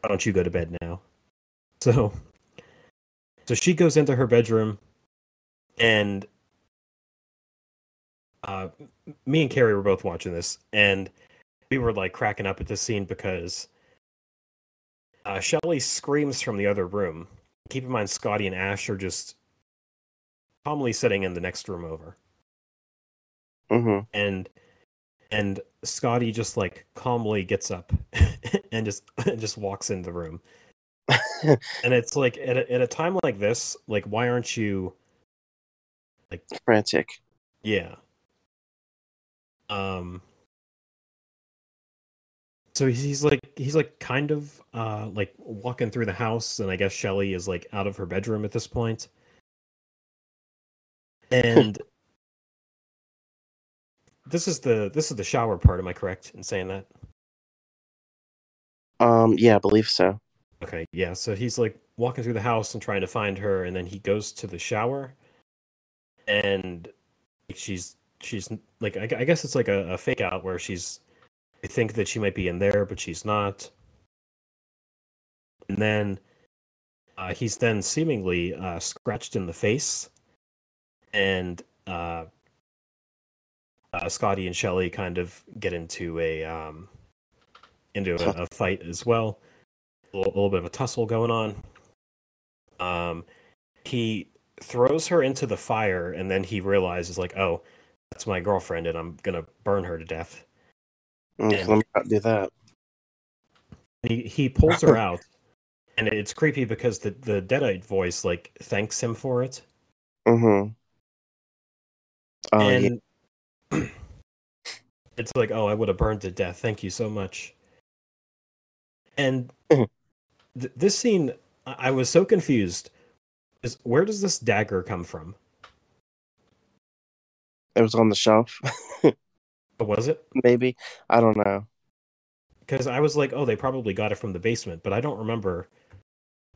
why don't you go to bed now?" So, so she goes into her bedroom, and uh, me and Carrie were both watching this, and we were like cracking up at this scene because uh, Shelly screams from the other room. Keep in mind, Scotty and Ash are just calmly sitting in the next room over, hmm and and Scotty just like calmly gets up and just and just walks in the room. and it's like at a, at a time like this, like why aren't you like Frantic. Yeah. Um. So he's, he's like he's like kind of uh like walking through the house, and I guess Shelly is like out of her bedroom at this point. And this is the this is the shower part. Am I correct in saying that? Um. Yeah, I believe so. Okay, yeah. So he's like walking through the house and trying to find her, and then he goes to the shower, and she's she's like I, I guess it's like a, a fake out where she's I think that she might be in there, but she's not. And then uh, he's then seemingly uh, scratched in the face, and uh, uh, Scotty and Shelly kind of get into a um, into a, a fight as well a little, a little bit of a tussle going on. Um, he throws her into the fire, and then he realizes, like, oh, that's my girlfriend, and I'm gonna burn her to death. Mm, And- Let me not do that. He he pulls her out, and it's creepy because the the deadite voice like thanks him for it, hmm Oh yeah. it's like, oh, I would have burned to death. Thank you so much. And th- this scene, I I was so confused. Is where does this dagger come from? It was on the shelf. Oh, was it? Maybe. I don't know. because I was like, oh, they probably got it from the basement, but I don't remember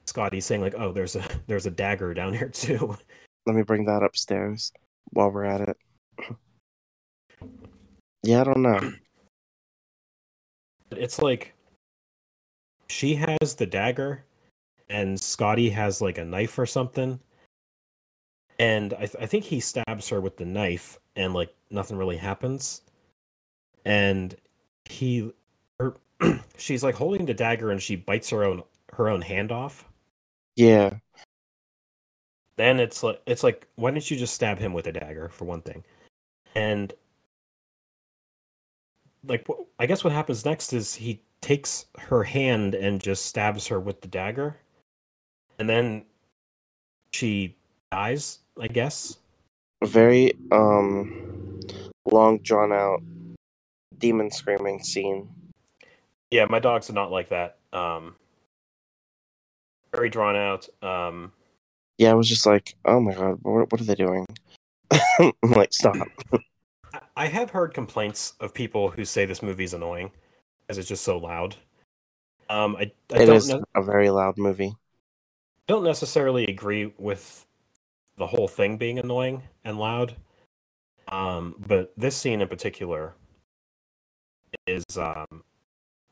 Scotty saying like, oh, there's a there's a dagger down here too. Let me bring that upstairs while we're at it. Yeah, I don't know. It's like she has the dagger, and Scotty has like a knife or something, and I th- I think he stabs her with the knife, and like nothing really happens, and he. Or she's like holding the dagger and she bites her own her own hand off. Yeah. Then it's like it's like why didn't you just stab him with a dagger for one thing? And like I guess what happens next is he takes her hand and just stabs her with the dagger. And then she dies, I guess. A very um long drawn out demon screaming scene. Yeah, my dogs are not like that. Um very drawn out. Um Yeah, I was just like, oh my god, what, what are they doing? I'm like, stop. I- have heard complaints of people who say this movie is annoying because it's just so loud. Um, I, I It don't is ne- a very loud movie. don't necessarily agree with the whole thing being annoying and loud. Um, but this scene in particular is um,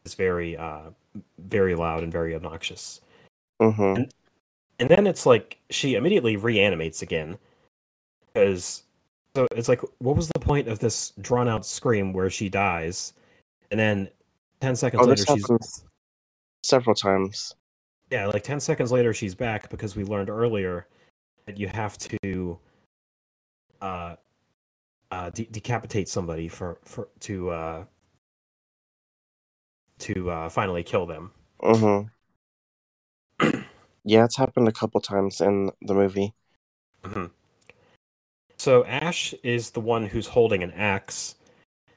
is very uh, very loud and very obnoxious. hmm And then it's like she immediately reanimates again because so it's like what was the point of this drawn out scream where she dies and then 10 seconds Oh, later she's several times. yeah like 10 seconds later she's back because we learned earlier that you have to uh uh de- decapitate somebody for for to uh to uh finally kill them hmm yeah, it's happened a couple times in the movie. Mhm. So Ash is the one who's holding an axe,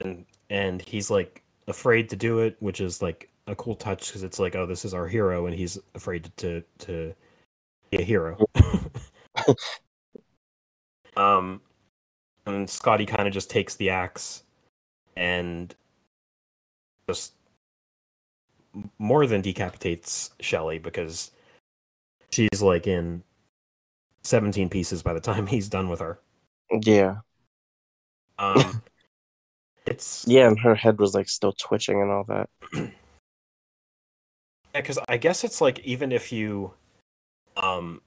and and he's like afraid to do it, which is like a cool touch because it's like, oh, this is our hero, and he's afraid to to be a hero. um, and Scotty kind of just takes the axe and just more than decapitates Shelly because she's like in 17 pieces by the time he's done with her. Yeah. Um, it's Yeah, and her head was like still twitching and all that. Yeah, because I guess it's like even if you, um,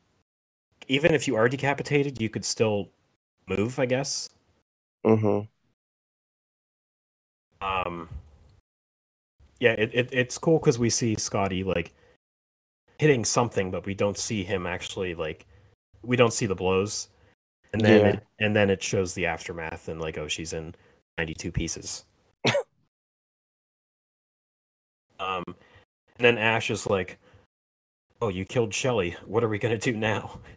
even if you are decapitated, you could still move. I guess. hmm Um, yeah, it, it it's cool because we see Scotty like hitting something, but we don't see him actually like we don't see the blows, and then Yeah. it, and then it shows the aftermath and like oh she's in ninety two pieces. um, and then Ash is like, "Oh, you killed Shelly. What are we gonna do now?"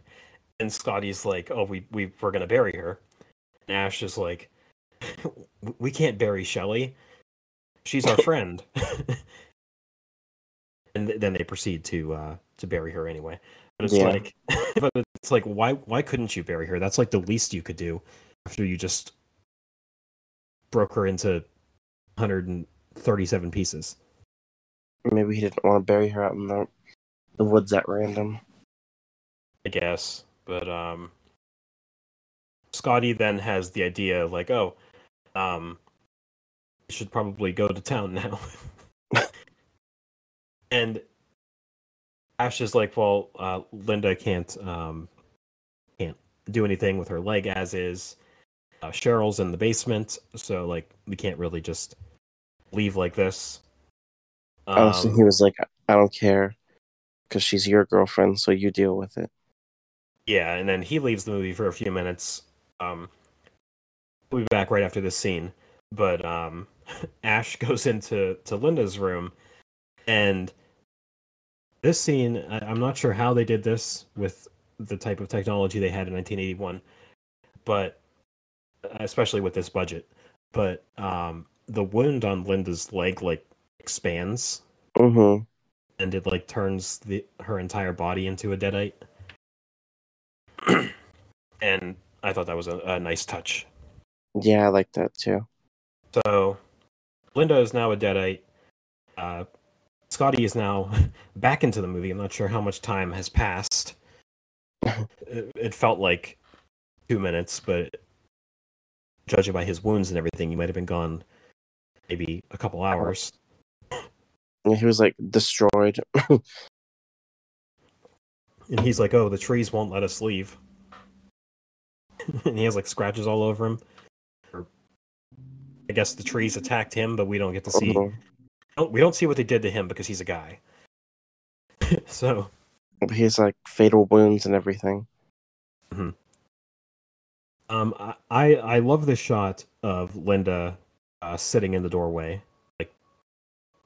And Scotty's like, "Oh, we we we're gonna bury her." And Ash is like, "We can't bury Shelly. She's our friend." and th- then they proceed to uh to bury her anyway. But it's Yeah. like, but it's like, why why couldn't you bury her? That's like the least you could do after you just broke her into 137 pieces. Maybe he didn't want to bury her out in the the woods at random. I guess. But um Scotty then has the idea like, oh, um should probably go to town now. and Ash is like, well, uh, Linda can't um can't do anything with her leg as is. Uh, Cheryl's in the basement, so like we can't really just leave like this. oh, so Um, he was like, I don't care, because she's your girlfriend, so you deal with it. Yeah, and then he leaves the movie for a few minutes. Um, we'll be back right after this scene. But um, Ash goes into to Linda's room, and this scene, I, I'm not sure how they did this with the type of technology they had in 1981, but especially with this budget. But um, the wound on Linda's leg like expands, hmm and it like turns the her entire body into a deadite. and I thought that was a, a nice touch. Yeah, I like that too. So Linda is now a deadite. Uh, Scotty is now back into the movie. I'm not sure how much time has passed. it, it felt like two minutes, but judging by his wounds and everything, he might have been gone maybe a couple hours. He was like destroyed. And he's like, "Oh, the trees won't let us leave." and he has like scratches all over him. I guess the trees attacked him, but we don't get to see Mhm. Don't- we don't see what they did to him because he's a guy. so He has like fatal wounds and everything. um, I I I love the shot of Linda uh, sitting in the doorway, like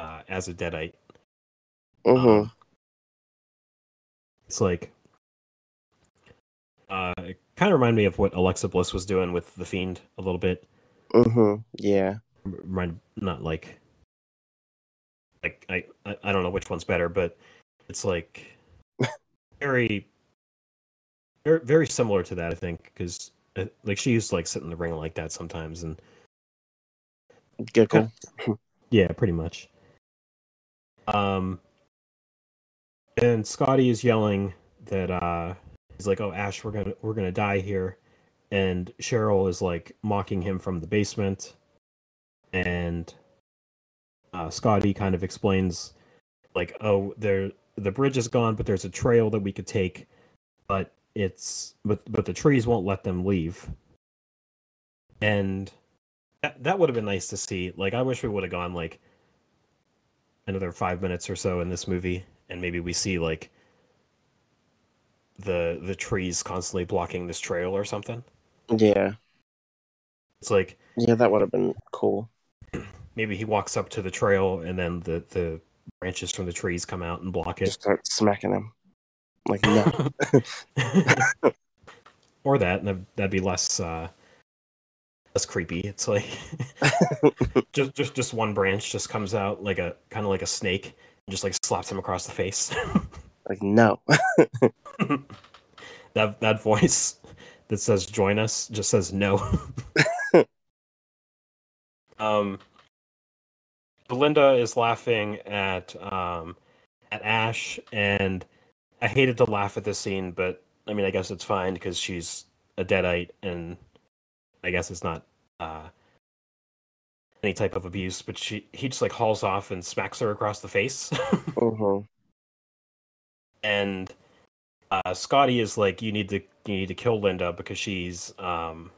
uh, as a deadite. Mm-hmm. Um, it's like uh, it kind of reminded me of what Alexa Bliss was doing with the Fiend a little bit. mm-hmm. Yeah. Remind not like like I I I don't know which one's better, but it's like very very very similar to that. I think because like she used to like sit in the ring like that sometimes, and Giggle. Yeah, pretty much. Um, and Scotty is yelling that uh, he's like, "Oh, Ash, we're gonna we're gonna die here," and Cheryl is like mocking him from the basement, and uh, Scotty kind of explains, like, "Oh, there the bridge is gone, but there's a trail that we could take, but it's but but the trees won't let them leave." And that, that would have been nice to see. Like, I wish we would have gone like another five minutes or so in this movie, and maybe we see like the the trees constantly blocking this trail or something. Yeah. It's like Yeah, that would have been cool. Maybe he walks up to the trail, and then the the branches from the trees come out and block it. Just start smacking him. Like no. or that, and that'd- be less uh less creepy. It's like just just just one branch just comes out like a kind of like a snake and just like slaps him across the face. like no. that that voice that says join us just says no. um Belinda is laughing at um at Ash and I hated to laugh at this scene, but I mean I guess it's fine because she's a deadite and I guess it's not uh any type of abuse, but she he just like hauls off and smacks her across the face. mm-hmm. and uh, Scotty is like, you need to you need to kill Linda because she's um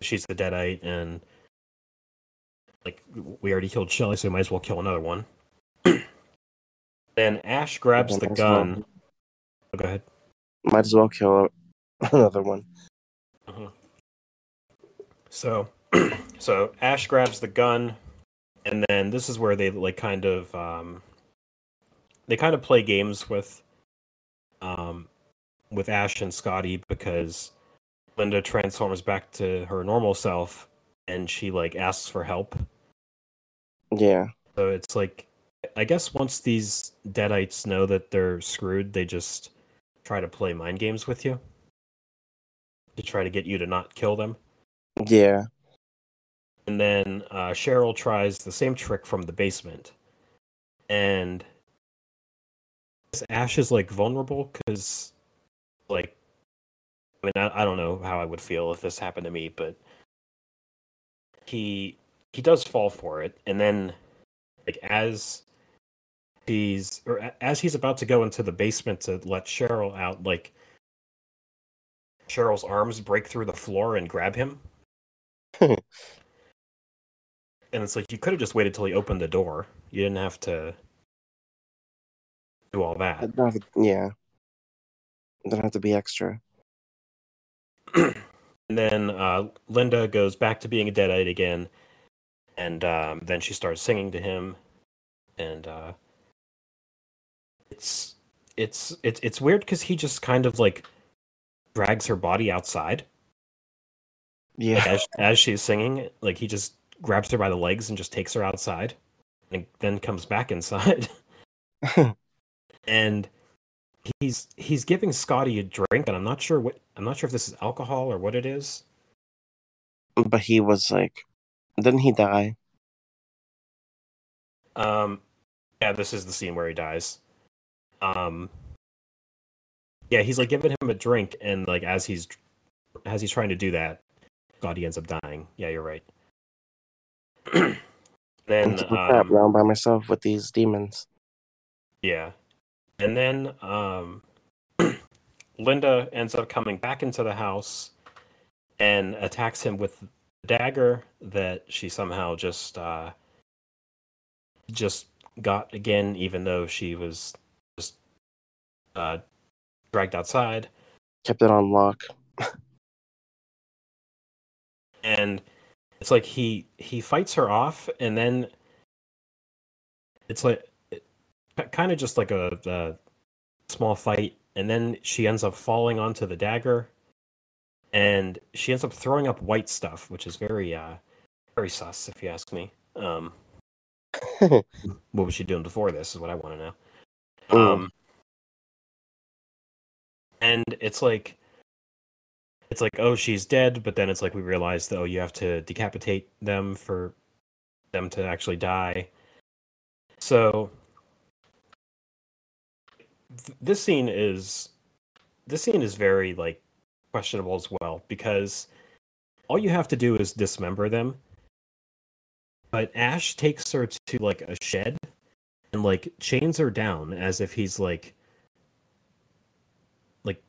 she's the deadite and like we already killed Shelly, so we might as well kill another one. then Ash grabs the as well. gun. Oh, go ahead. Might as well kill another one. So, so Ash grabs the gun, and then this is where they like kind of um, they kind of play games with um, with Ash and Scotty because Linda transforms back to her normal self, and she like asks for help. Yeah. So it's like, I guess once these deadites know that they're screwed, they just try to play mind games with you to try to get you to not kill them. Yeah. And then uh, Cheryl tries the same trick from the basement. And Ash is like vulnerable because, like, I mean, I, I don't know how I would feel if this happened to me, but he he does fall for it. And then, like, as he's or as he's about to go into the basement to let Cheryl out, like, Cheryl's arms break through the floor and grab him. and it's like you could have just waited till he opened the door. You didn't have to do all that. I don't have to- yeah. Don't have to be extra. and then uh, Linda goes back to being a deadite again, and um, then she starts singing to him, and uh, it's it's it's it's weird because he just kind of like drags her body outside. Yeah. like as, as she's singing like he just grabs her by the legs and just takes her outside and then comes back inside. And he's he's giving Scotty a drink and I'm not sure what I'm not sure if this is alcohol or what it is but he was like, didn't he die? um yeah this is the scene where he dies um yeah he's like giving him a drink and like as he's as he's trying to do that Scotty ends up dying yeah you're right then crap, um, I'm by myself with these demons. Yeah. And then um Linda ends up coming back into the house and attacks him with the dagger that she somehow just uh just got again, even though she was just uh, dragged outside. Kept it on lock. and it's like he he fights her off and then it's like kind of just like a, a small fight and then she ends up falling onto the dagger and she ends up throwing up white stuff which is very uh very sus if you ask me. Um what was she doing before this is what i want to know. Mm. um and it's like it's like oh she's dead but then it's like we realize that oh you have to decapitate them for them to actually die. So th- this scene is this scene is very like questionable as well because all you have to do is dismember them. But ash takes her to like a shed and like chains her down as if he's like like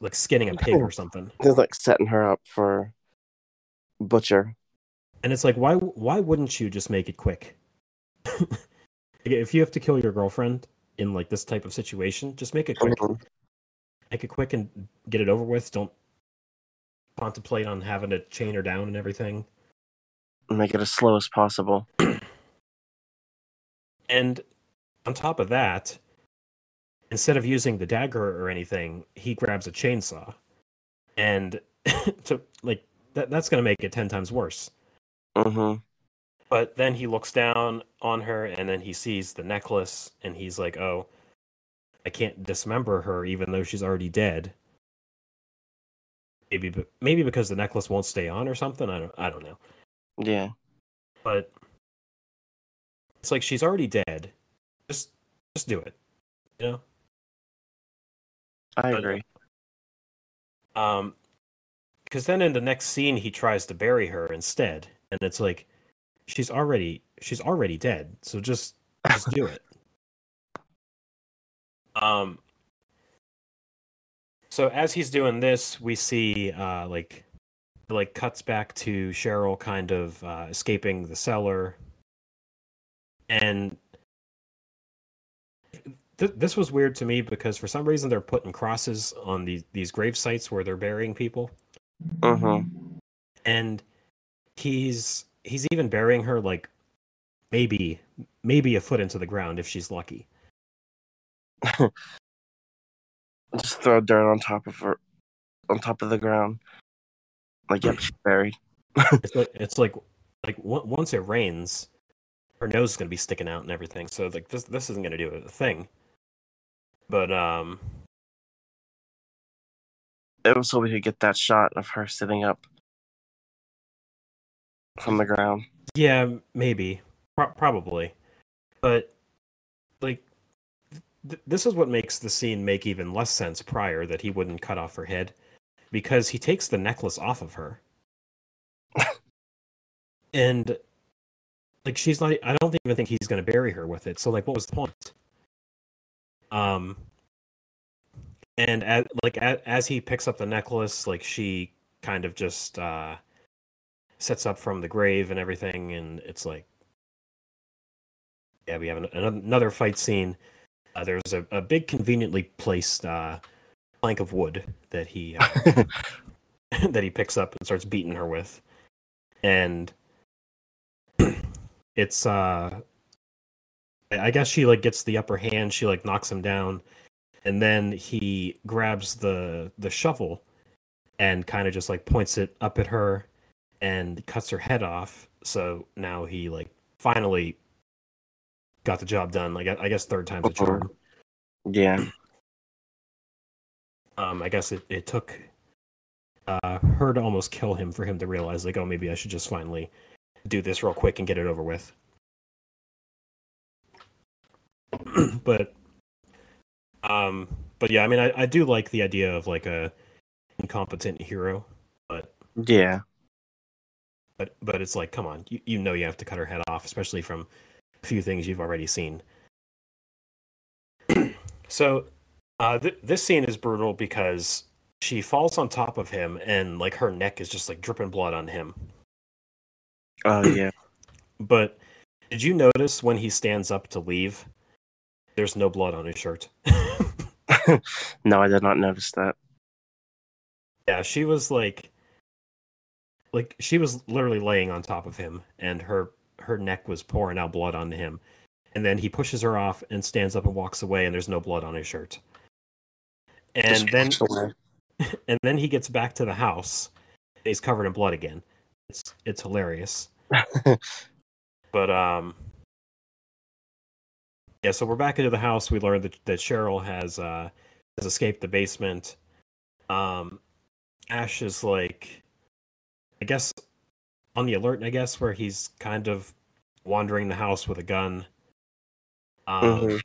like skinning a pig or something. He's like setting her up for butcher. and it's like why why wouldn't you just make it quick? If you have to kill your girlfriend in like this type of situation just make it quick. Mhm. make it quick and get it over with. Don't contemplate on having to chain her down and everything. Make it as slow as possible. and on top of that instead of using the dagger or anything he grabs a chainsaw. And to like that, that's going to make it 10 times worse. Hmm But then he looks down on her and then he sees the necklace and he's like, "Oh, I can't dismember her even though she's already dead." Maybe maybe because the necklace won't stay on or something. I don't I don't know. Yeah. But it's like she's already dead. Just just do it. You know? I But- agree. Um cuz then in the next scene he tries to bury her instead and it's like she's already she's already dead. So just just do it. Um so as he's doing this, we see uh like like cuts back to Cheryl kind of uh escaping the cellar. And th- this was weird to me because for some reason they're putting crosses on these these grave sites where they're burying people hmm and he's he's even burying her like maybe maybe a foot into the ground if she's lucky Just throw dirt on top of her, on top of the ground. Like, yep, she's buried. it's like, it's like like once it rains her nose is going to be sticking out and everything so like this this isn't going to do a thing but um It was so we could get that shot of her sitting up from the ground. yeah maybe. Pro- probably. But like th- this is what makes the scene make even less sense prior that he wouldn't cut off her head because he takes the necklace off of her. And like she's not i don't even think he's going to bury her with it so like what was the point? Um and as, like as, as he picks up the necklace like she kind of just uh sets up from the grave and everything and it's like yeah we have an, another fight scene. Uh, there's a, a big conveniently placed uh plank of wood that he uh, that he picks up and starts beating her with. And it's uh I I guess she like gets the upper hand. She like knocks him down. And then he grabs the the shovel and kind of just like points it up at her and cuts her head off so now he like finally got the job done like i guess third time's a charm yeah. um i guess it, it took uh her to almost kill him for him to realize like oh maybe i should just finally do this real quick and get it over with but um but yeah i mean I, I do like the idea of like a incompetent hero but Yeah. But but it's like come on you, you know you have to cut her head off especially from a few things you've already seen so uh th- this scene is brutal because she falls on top of him and like her neck is just like dripping blood on him Oh, yeah. but Did you notice when he stands up to leave? There's no blood on his shirt. no, I did not notice that. yeah, she was like, like she was literally laying on top of him, and her her neck was pouring out blood onto him. And then he pushes her off and stands up and walks away, and there's no blood on his shirt. And then and then he gets back to the house. He's covered in blood again. It's it's hilarious. But um yeah so we're back into the house. We learned that, that cheryl has uh has escaped the basement. Um ash is like i guess on the alert i guess where he's kind of wandering the house with a gun um Mhm.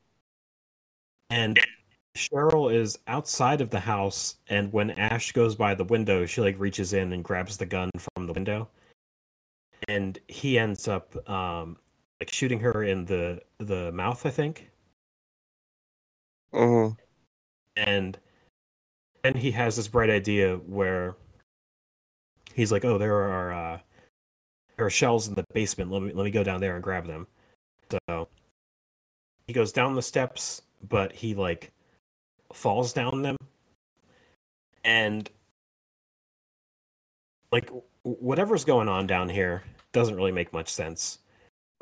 and Cheryl is outside of the house, and when Ash goes by the window, she like reaches in and grabs the gun from the window, and he ends up um like shooting her in the the mouth, I think, Mhm. and then he has this bright idea where he's like, "Oh, there are uh, there are shells in the basement. Let me let me go down there and grab them." So he goes down the steps, but he like falls down them, and like whatever's going on down here doesn't really make much sense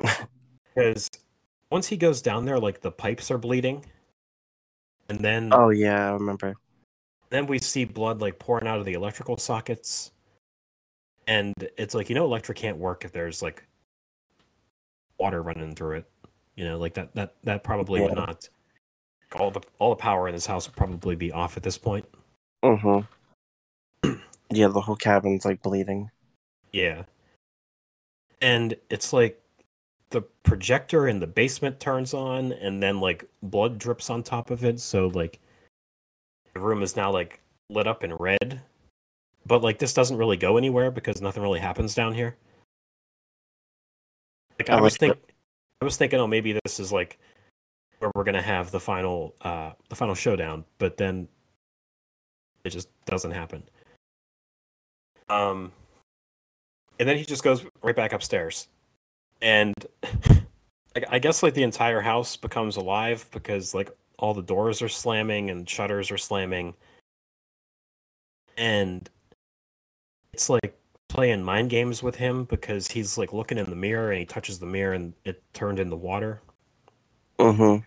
because once he goes down there, like the pipes are bleeding, and then Oh yeah, I remember. then we see blood like pouring out of the electrical sockets and it's like you know electric can't work if there's like water running through it you know like that that that probably would not all the all the power in this house would probably be off at this point. Mhm. yeah, the whole cabin's like bleeding. yeah. And it's like the projector in the basement turns on and then like blood drips on top of it. So like the room is now like lit up in red but like this doesn't really go anywhere because nothing really happens down here. Like i, I was like think i was thinking oh maybe this is like where we're gonna have the final uh the final showdown but then it just doesn't happen. Um and then he just goes right back upstairs. And I, I guess like the entire house becomes alive because like all the doors are slamming and shutters are slamming. And it's like playing mind games with him because he's like looking in the mirror and he touches the mirror and it turned into water Mhm.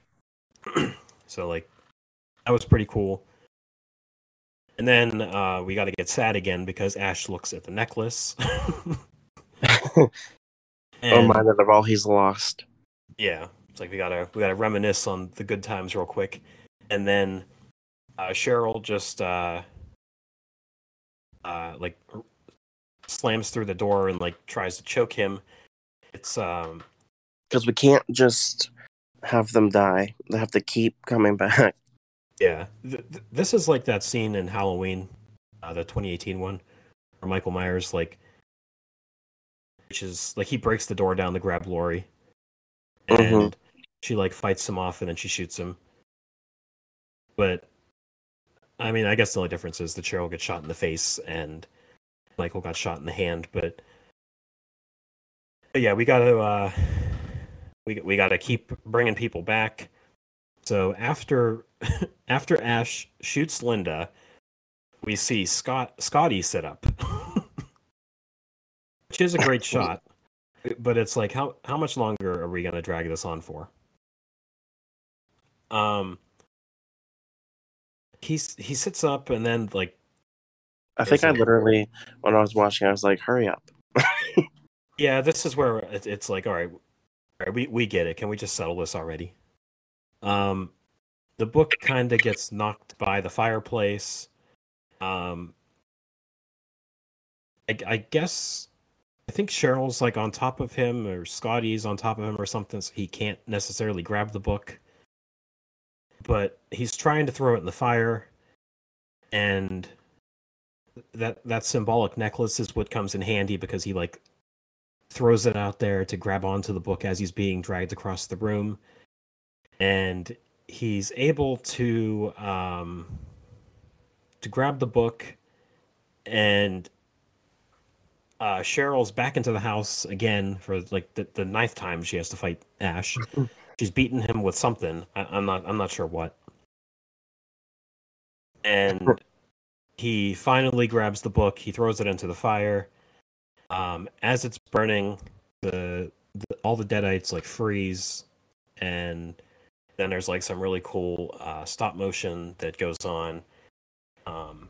so like that was pretty cool and then uh, we got to get sad again because ash looks at the necklace And- Reminded of all he's lost. Yeah, it's like we gotta we gotta reminisce on the good times real quick, and then uh, Cheryl just uh, uh, like slams through the door and like tries to choke him. It's um Because we can't just have them die. They have to keep coming back. yeah, th- th- this is like that scene in Halloween, uh, the 2018 one, where Michael Myers like, which is like he breaks the door down to grab Lori, and Mhm. she like fights him off and then she shoots him. But I mean, I guess the only difference is that Cheryl gets shot in the face and Michael got shot in the hand. But, but yeah, we gotta uh, we we gotta keep bringing people back. So after after Ash shoots Linda, we see Scott Scotty sit up, which is a great shot. But it's like how how much longer are we gonna drag this on for? Um, he's he sits up and then like I think I literally, when I was watching, I was like, hurry up. yeah, this is where it, it's like all right, all right, we we get it. Can we just settle this already? Um, the book kind of gets knocked by the fireplace. Um, I, I guess I think Cheryl's like on top of him, or Scotty's on top of him, or something, so he can't necessarily grab the book. But he's trying to throw it in the fire, and that that symbolic necklace is what comes in handy because he like throws it out there to grab onto the book as he's being dragged across the room, and he's able to um to grab the book and uh, Cheryl's back into the house again for like the, the ninth time she has to fight Ash. She's beaten him with something. I, I'm not. I'm not sure what. And he finally grabs the book. He throws it into the fire. Um, as it's burning, the, the all the deadites like freeze, and then there's like some really cool uh, stop motion that goes on. Um,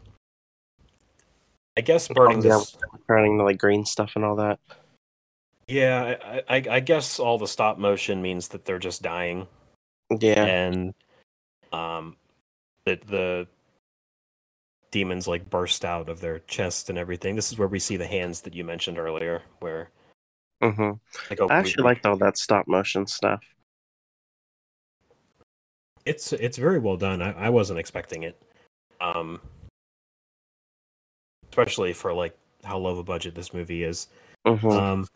I guess burning yeah. this. Turning the like green stuff and all that. Yeah, I, I, I guess all the stop motion means that they're just dying, Yeah. and um, the the demons like burst out of their chest and everything. This is where we see the hands that you mentioned earlier, where hmm like oh, I actually liked all that stop motion stuff. it's it's very well done. I, I wasn't expecting it, um, especially for like how low of a budget this movie is. hmm Um,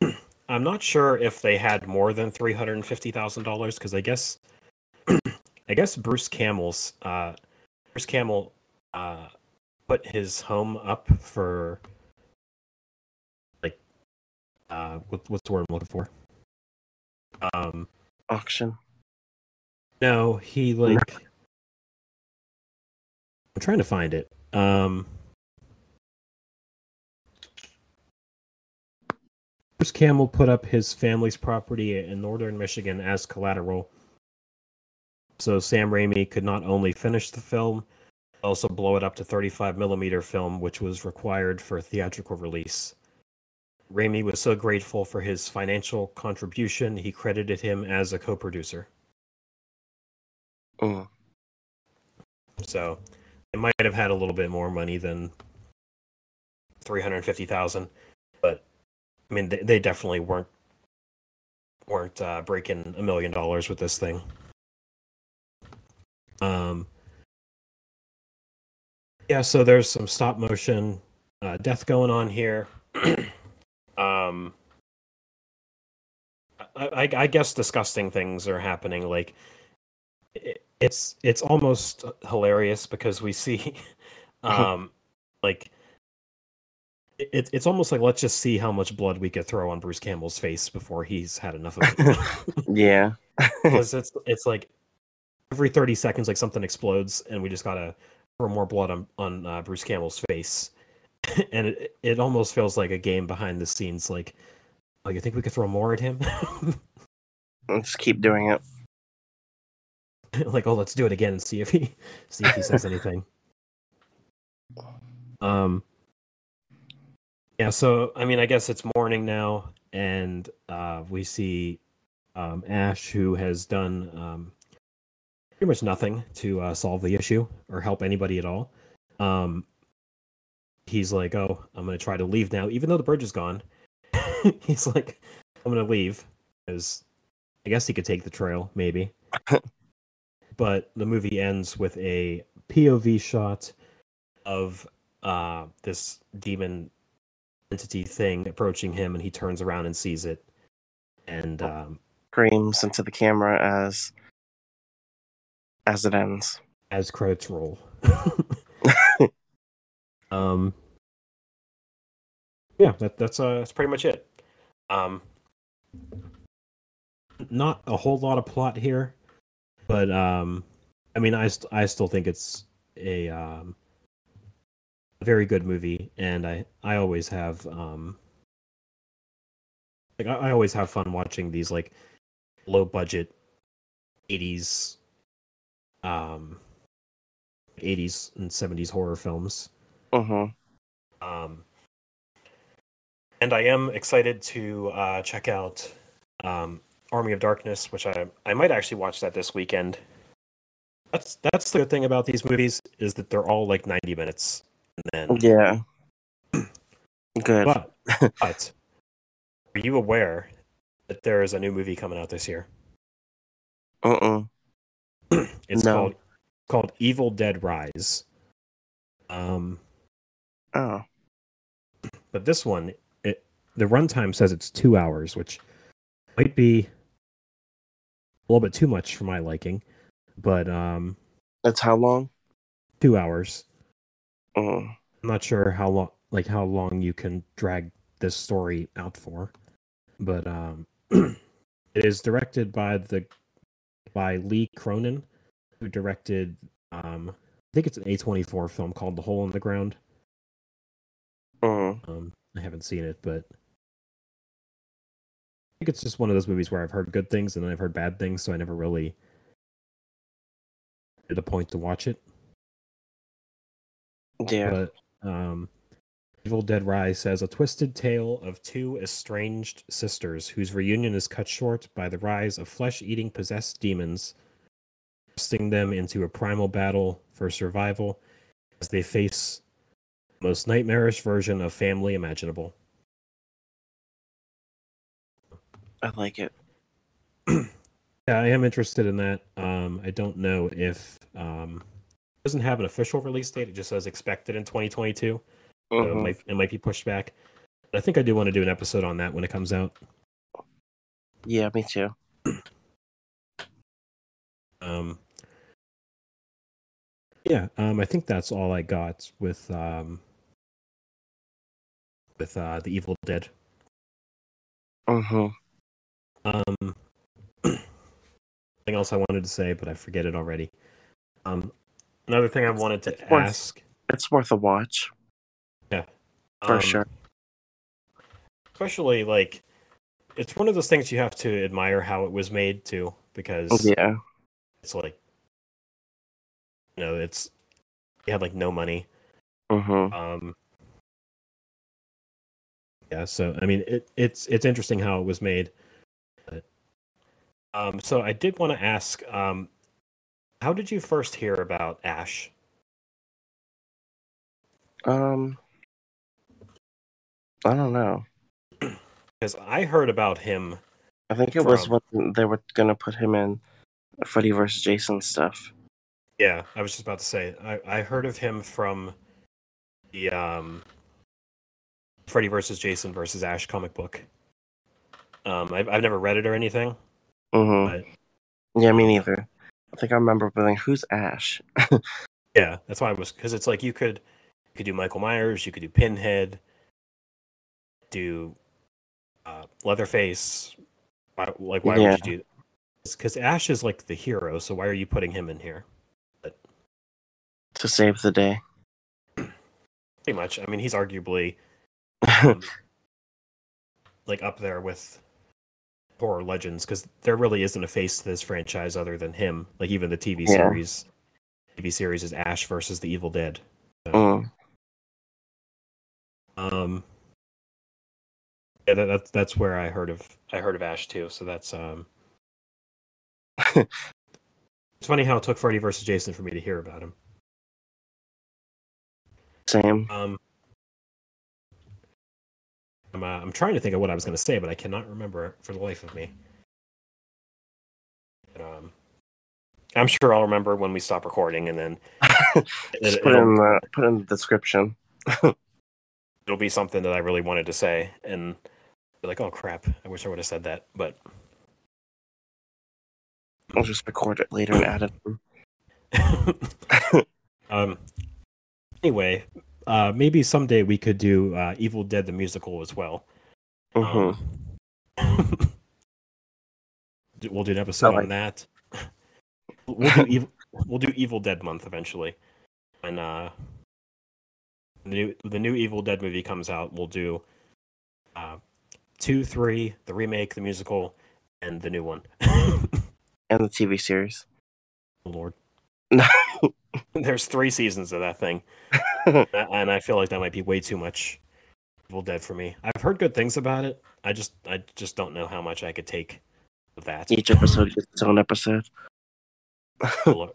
I'm not sure if they had more than three hundred and fifty thousand dollars because I guess, I guess Bruce Campbell's uh, Bruce Campbell uh, put his home up for like uh, what, what's the word I'm looking for? Um, Auction. no, he like I'm trying to find it. Um Bruce Campbell put up his family's property in northern Michigan as collateral. So Sam Raimi could not only finish the film, also blow it up to 35 millimeter film, which was required for theatrical release. Raimi was so grateful for his financial contribution, he credited him as a co producer. Mm. So it might have had a little bit more money than three hundred fifty thousand, but I mean they, they definitely weren't weren't uh, breaking a million dollars with this thing. Um. Yeah, so there's some stop motion uh, death going on here. um. I, I, I guess disgusting things are happening. Like it, it's it's almost hilarious because we see um like it, it's almost like let's just see how much blood we could throw on Bruce Campbell's face before he's had enough of it. Yeah. Because it's it's like every 30 seconds like something explodes and we just gotta throw more blood on on uh, Bruce Campbell's face. and it it almost feels like a game behind the scenes like oh you think we could throw more at him? Let's keep doing it. like oh let's do it again and see if he see if he says anything um yeah so i mean i guess it's morning now and uh we see um ash who has done um pretty much nothing to uh, solve the issue or help anybody at all. Um he's like oh i'm gonna try to leave now even though the bridge is gone. He's like i'm gonna leave because i guess he could take the trail maybe. But the movie ends with a POV shot of uh, this demon entity thing approaching him, and he turns around and sees it, and um, Screams into the camera as as it ends. as credits roll. um, yeah, that, that's uh, that's pretty much it. Um, not a whole lot of plot here, but um, I mean, I st- I still think it's a um, a very good movie, and I I always have um, like I, I always have fun watching these like low budget 80s um 80s and 70s horror films hmm um and i am excited to uh check out um army of darkness which i i might actually watch that this weekend that's that's the good thing about these movies is that they're all like 90 minutes and then Yeah. Good. but but are you aware that there is a new movie coming out this year Uh-uh. it's No. called called evil dead rise um Oh. but this one it the runtime says it's two hours which might be a little bit too much for my liking but um That's how long? two hours Mm. i'm not sure how long like how long you can drag this story out for. But um, it is directed by the by Lee Cronin, who directed um, I think it's an A24 film called The Hole in the Ground. Mm. Um, I haven't seen it, but I think it's just one of those movies where I've heard good things and then I've heard bad things, so I never really made a point to watch it. Yeah. But um, Evil Dead Rise says a twisted tale of two estranged sisters whose reunion is cut short by the rise of flesh-eating possessed demons, thrusting them into a primal battle for survival as they face the most nightmarish version of family imaginable. I like it. Yeah, I am interested in that. Um, I don't know if um, it doesn't have an official release date. It just says expected in 2022. So it might it might be pushed back. But I think I do want to do an episode on that when it comes out. Yeah, me too. Um, yeah, um, I think that's all I got with um, with uh, the Evil Dead. Uh-huh. Um, something else I wanted to say, but I forget it already. Um, another thing I wanted to It's worth- ask. It's worth a watch for um, sure. Especially like, it's one of those things you have to admire how it was made too, because Yeah. it's like, you know, it's you had like no money. hmm Um, yeah, so I mean, it, it's it's interesting how it was made. Um, so I did want to ask, um, how did you first hear about Ash? Um. I don't know. Because I heard about him. I think it was From- when they were gonna put him in Freddy vs. Jason stuff. Yeah, I was just about to say I, I heard of him from the um, Freddy versus Jason versus Ash comic book. Um, I've I've never read it or anything, hmm but Yeah, me neither. I think I remember being, "Who's Ash?" Yeah, that's why I was because it's like you could you could do Michael Myers, you could do Pinhead, do uh, Leatherface. Why, like, why Yeah. would you do? That? Because Ash is like the hero, so why are you putting him in here? to save the day. Pretty much. I mean, he's arguably um, like up there with horror legends because there really isn't a face to this franchise other than him. Like even the TV Yeah. series, TV series is Ash versus the Evil Dead. So, Mm. Um, yeah, that, that's that's where I heard of I heard of Ash too. So that's um, it's funny how it took Freddy versus Jason for me to hear about him. Same. Um, I'm uh, I'm trying to think of what I was going to say, but I cannot remember for the life of me. But, um, I'm sure I'll remember when we stop recording, and then Just it, put in will the put in the description. it'll be something that I really wanted to say, and be like, oh crap, I wish I would have said that, but. I'll just record it later and add it. um. Anyway, uh, maybe someday we could do uh, Evil Dead the musical as well. Mhm. Um, we'll do an episode on that. We'll do evil. We'll do Evil Dead month eventually, and uh, the new the new Evil Dead movie comes out. We'll do uh, two, three, the remake, the musical, and the new one. And the TV series. Lord, No. there's three seasons of that thing, and I feel like that might be way too much Evil Dead for me. I've heard good things about it. I just I just don't know how much I could take of that. Each episode gets its own episode. Lord.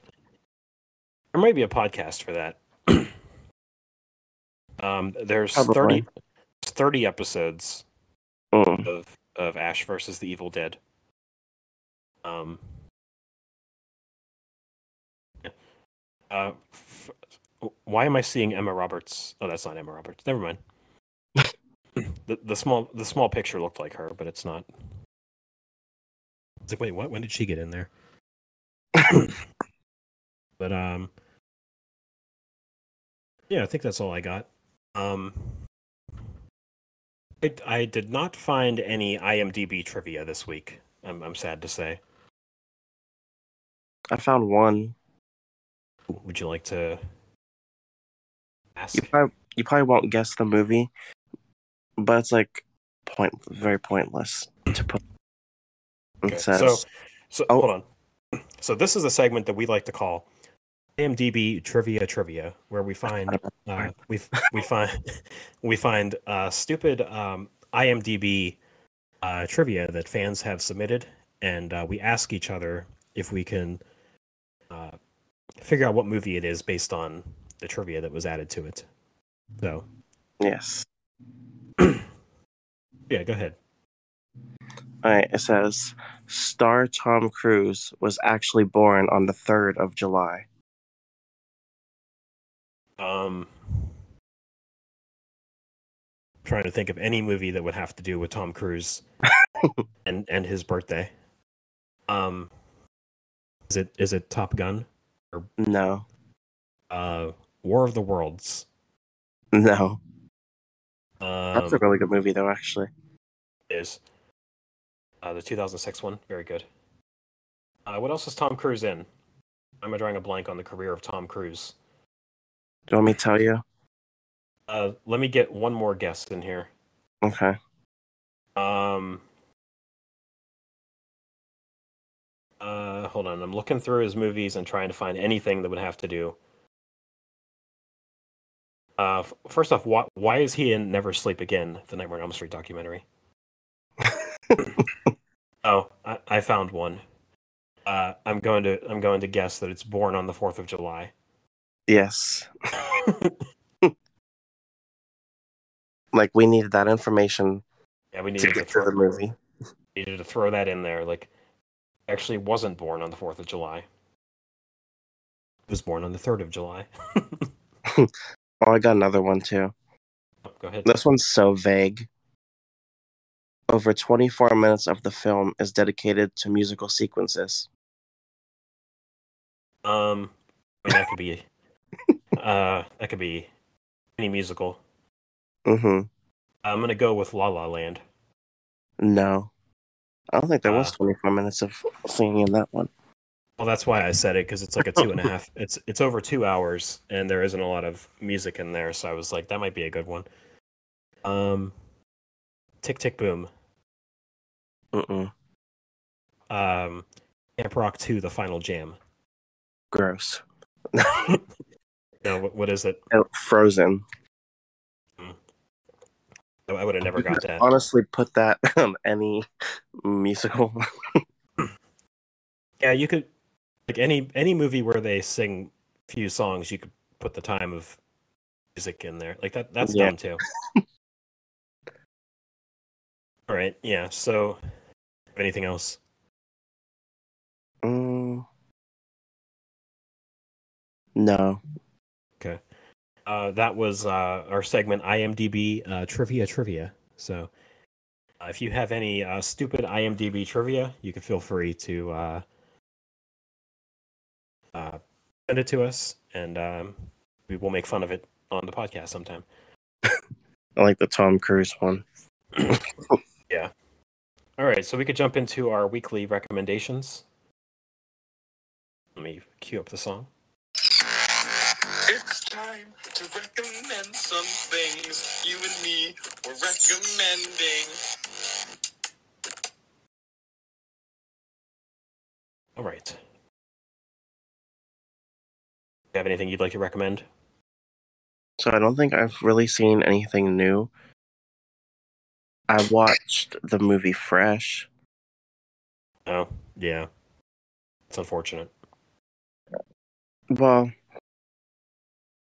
There might be a podcast for that. um, there's Probably. 30, 30 episodes Mm. of of Ash versus the Evil Dead. Um. Uh, f- why am I seeing Emma Roberts? Oh, that's not Emma Roberts. Never mind. the the small the small picture looked like her, but it's not. It's like, wait, what? When did she get in there? but um, yeah, I think that's all I got. Um, I, I did not find any IMDb trivia this week. I'm, I'm sad to say. I found one. Would you like to ask? You probably, you probably won't guess the movie, but it's like point very pointless to put. It Okay, says, So, so Oh. hold on. So this is a segment that we like to call IMDb trivia trivia, where we find uh, we we find we find uh, stupid um, IMDb uh, trivia that fans have submitted, and uh, we ask each other if we can uh, figure out what movie it is based on the trivia that was added to it. So yes. yeah, go ahead. All right. It says star Tom Cruise was actually born on the third of July. Um, trying to think of any movie that would have to do with Tom Cruise and and his birthday. Um, is it is it Top Gun? No. Uh, War of the Worlds. No. Um, That's a really good movie, though. Actually. is uh, the 2006 one. Very good. Uh, what else is Tom Cruise in? I'm drawing a blank on the career of Tom Cruise. Do you want me to tell you? Uh, let me get one more guess in here. Okay. Um. Uh, hold on. I'm looking through his movies and trying to find anything that would have to do. Uh, first off, why why is he in Never Sleep Again, the Nightmare on Elm Street documentary? oh, I, I found one. Uh, I'm going to I'm going to guess that it's born on the Fourth of July. Yes. Like we needed that information yeah, we needed to get to throw, the movie. needed to throw that in there. Like, actually, wasn't born on the Fourth of July. Was born on the third of July. Oh, I got another one too. Oh, Go ahead. This one's so vague. Over 24 minutes of the film is dedicated to musical sequences. Um, I mean, that could be, uh, that could be any musical. Mm-hmm. I'm gonna go with La La Land. No. I don't think there was Uh. 24 minutes of singing in that one. Well, that's why I said it because it's like a two and a half. It's it's over two hours, and there isn't a lot of music in there. So I was like, that might be a good one. Um, Tick Tick Boom. Mm-mm. Um, Camp Rock Two: The Final Jam. Gross. No, what, what is it? Oh, Frozen. I would have never got that. Honestly, put that on any musical. Yeah, you could like any any movie where they sing few songs, you could put the time of music in there. Like that that's Yeah. dumb too. All right, yeah. So anything else? Mm. No. Uh that was uh our segment IMDb uh trivia trivia. So uh, if you have any uh stupid IMDb trivia, you can feel free to uh uh send it to us and um we will make fun of it on the podcast sometime. I like the Tom Cruise one. Yeah. All right, so we could jump into our weekly recommendations. Let me cue up the song. It's time to recommend some things you and me were recommending. All right. You have anything you'd like to recommend? So I don't think I've really seen anything new. I watched the movie Fresh. Oh, yeah. It's unfortunate. Well,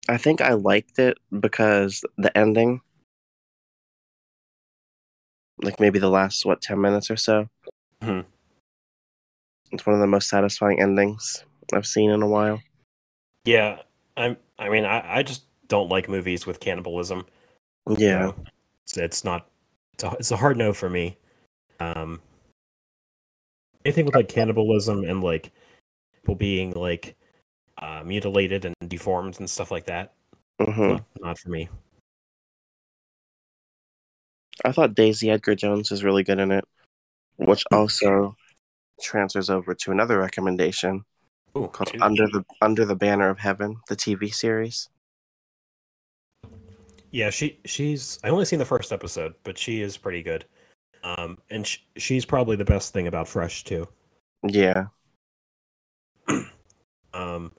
I think I liked it because the ending, like maybe the last, what, 10 minutes or so? Mhm. It's one of the most satisfying endings I've seen in a while. Yeah, I'm. I mean, I, I just don't like movies with cannibalism. Yeah. so it's, it's not. It's a, it's a hard no for me. Um, anything with like cannibalism and like people being like uh, mutilated and deformed and stuff like that. hmm Not, not for me. I thought Daisy Edgar Jones is really good in it, which also transfers over to another recommendation Ooh, called two. Under the Under the Banner of Heaven, the TV series. Yeah, she she's I only seen the first episode, but she is pretty good. Um, and sh- she's probably the best thing about Fresh too. Yeah, Um,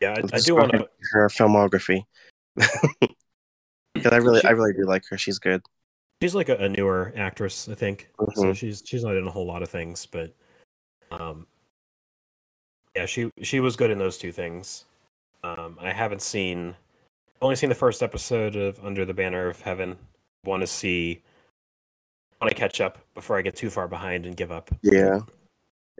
yeah, I, I do want to. her filmography. Because I really, I really do like her. She's good. She's like a, a newer actress, I think. So Mhm. she's she's not in a whole lot of things, but um, yeah, she she was good in those two things. Um, I haven't seen, only seen the first episode of Under the Banner of Heaven. Want to see, want to catch up before I get too far behind and give up. Yeah,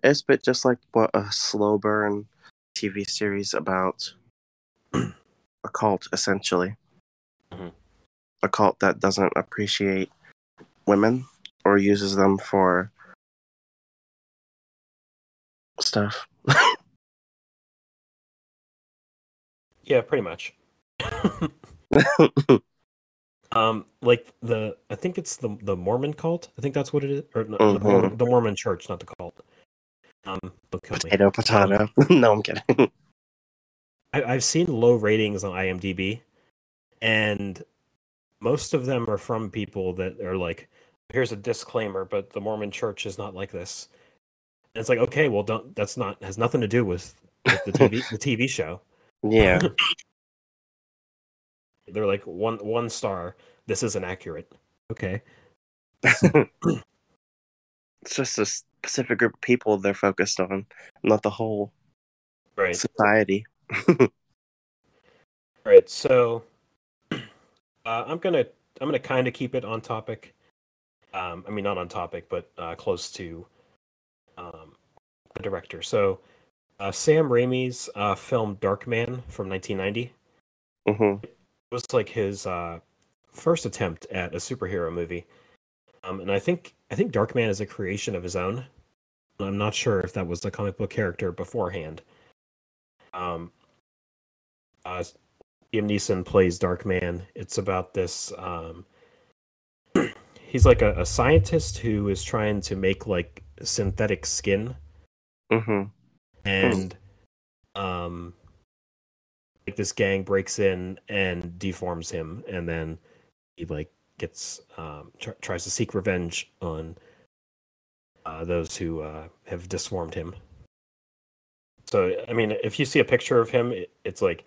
it's a bit just like what a slow burn TV series about a cult, essentially. Mhm. A cult that doesn't appreciate women or uses them for stuff. Yeah, pretty much. Um, like the I think it's the the Mormon cult. I think that's what it is, or no, the, Mormon, the Mormon Church, not the cult. Um, potato, potato. no, I'm kidding. I, I've seen low ratings on IMDb, and most of them are from people that are like, "Here's a disclaimer, but the Mormon Church is not like this." And it's like, okay, well, don't. That's not has nothing to do with, with the TV the TV show. yeah, They're like one one star. This isn't accurate. Okay. it's just a specific group of people they're focused on, not the whole Right. society. Right. So uh, I'm gonna I'm gonna kind of keep it on topic. Um, I mean, not on topic, but uh, close to um, the director. So uh, Sam Raimi's uh, film Darkman from 1990 hmm was like his uh, first attempt at a superhero movie. Um, and I think I think Darkman is a creation of his own. I'm not sure if that was a comic book character beforehand. Um, uh, Liam Neeson plays Darkman. It's about this. Um, he's like a, a scientist who is trying to make like synthetic skin, Mm-hmm. and um, like this gang breaks in and deforms him, and then he like gets um tr- tries to seek revenge on uh, those who uh, have disformed him. So I mean, if you see a picture of him, it, it's like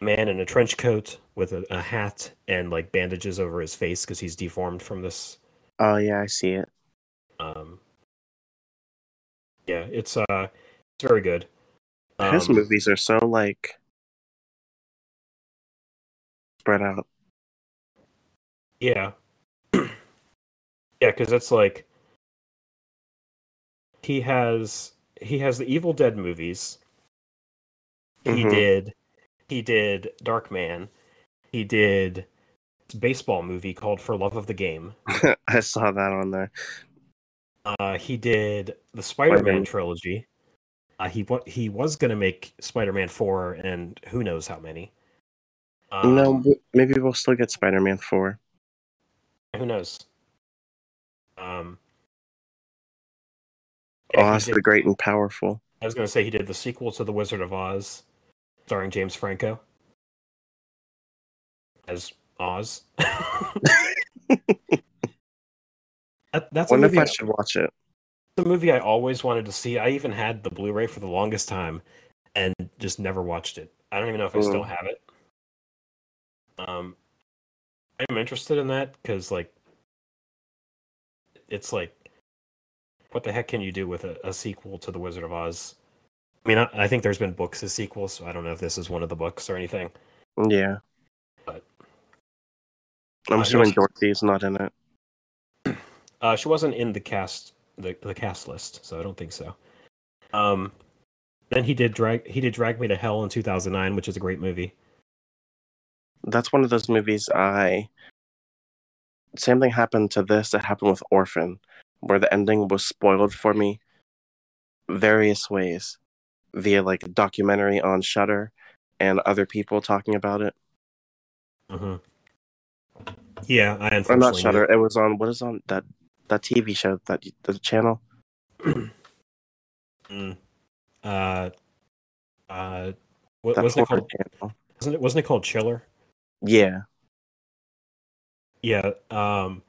a man in a trench coat with a, a hat and like bandages over his face because he's deformed from this. Oh yeah, I see it. Um, yeah, it's uh, it's very good. His Um, movies are so like spread out. Yeah. yeah, because it's like he has he has the Evil Dead movies. He Mhm. did he did Darkman. He did a baseball movie called For Love of the Game. I saw that on there. Uh, he did the Spider-Man Spider-Man. trilogy. Uh, he wa- he was gonna make Spider-Man four and who knows how many. Um, no, maybe we'll still get Spider-Man four. Who knows. Um, yeah, Oz did- the Great and Powerful. I was going to say he did the sequel to The Wizard of Oz, starring James Franco as Oz. that, that's a Wonder if movie, I should watch it. a movie I always wanted to see. I even had the Blu-ray for the longest time, and just never watched it. I don't even know if I still Mm. have it. Um, I'm interested in that because, like, it's like, what the heck can you do with a, a sequel to The Wizard of Oz? I mean, I, I think there's been books as sequels, so I don't know if this is one of the books or anything. Yeah. But- I'm Uh, assuming here's- Dorothy's not in it. Uh, she wasn't in the cast the, the cast list, so I don't think so. Um, then he did drag he did Drag Me to Hell in 2009, which is a great movie. That's one of those movies I. Same thing happened to this that happened with Orphan, where the ending was spoiled for me various ways via like a documentary on Shutter and other people talking about it. hmm Yeah, I Or not Shutter. It was on what is on that that TV show that the channel. Mm. Uh, uh, what, wasn't it called? channel. Wasn't it? Wasn't it called Chiller? Yeah. Yeah. Um.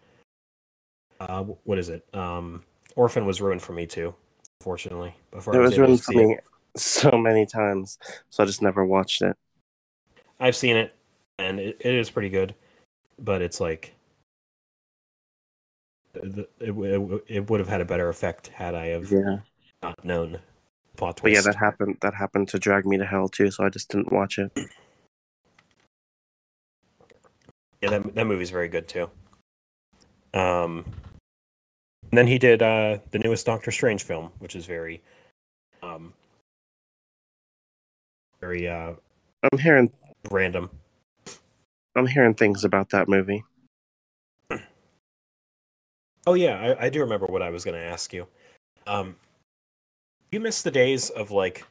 Uh, what is it? Um, Orphan was ruined for me too. fortunately. before It I was able ruined for me so many times, so I just never watched it. I've seen it, and it, it is pretty good, but it's like it, it, it would have had a better effect had I have Yeah. not known plot But yeah, that happened. That happened to Drag Me to Hell too, so I just didn't watch it. Yeah, that that movie's very good too. Um, and then he did uh the newest Doctor Strange film, which is very, um, very uh I'm hearing random. I'm hearing things about that movie. Oh yeah, I, I do remember what I was going to ask you. Um, you miss the days of like,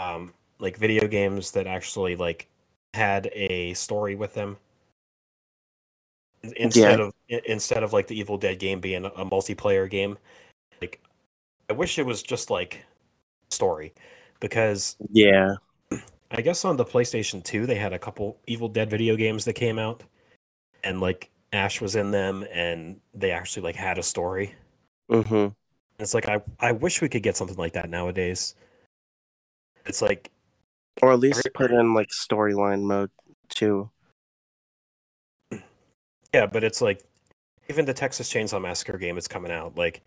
um, like video games that actually like had a story with them In- instead of instead of like the Evil Dead game being a, multiplayer game. Like, I wish it was just like story, because Yeah. I guess on the PlayStation 2 they had a couple Evil Dead video games that came out and like Ash was in them and they actually like had a story. hmm It's like I I wish we could get something like that nowadays. It's like Or at least put in like storyline mode too. Yeah, but it's like even the Texas Chainsaw Massacre game is coming out like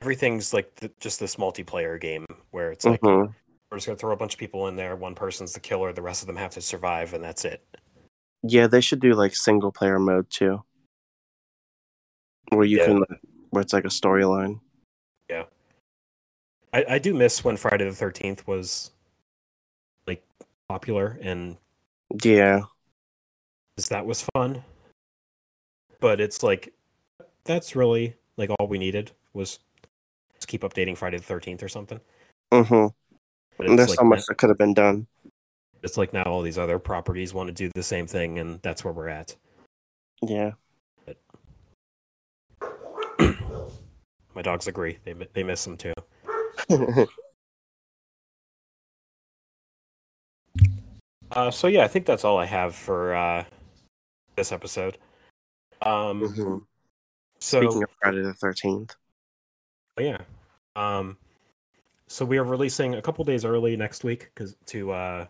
everything's like th- just this multiplayer game where it's like Mhm. we're just gonna throw a bunch of people in there. One person's the killer, the rest of them have to survive, and that's it. Yeah, they should do like single player mode too, where you Yeah. can where it's like a storyline. Yeah, I, I do miss when Friday the Thirteenth was like popular and Yeah. 'Cause that was fun. But it's like that's really like all we needed was just keep updating Friday the Thirteenth or something. Mm hmm But there's like so much now- that could have been done. it's like now all these other properties want to do the same thing, and that's where we're at. Yeah. My dogs agree; they they miss them too. Uh, so yeah, I think that's all I have for uh, this episode. Um, Mhm. so Speaking of Friday the Thirteenth. Oh, yeah. Um, so we are releasing a couple days early next week because to uh,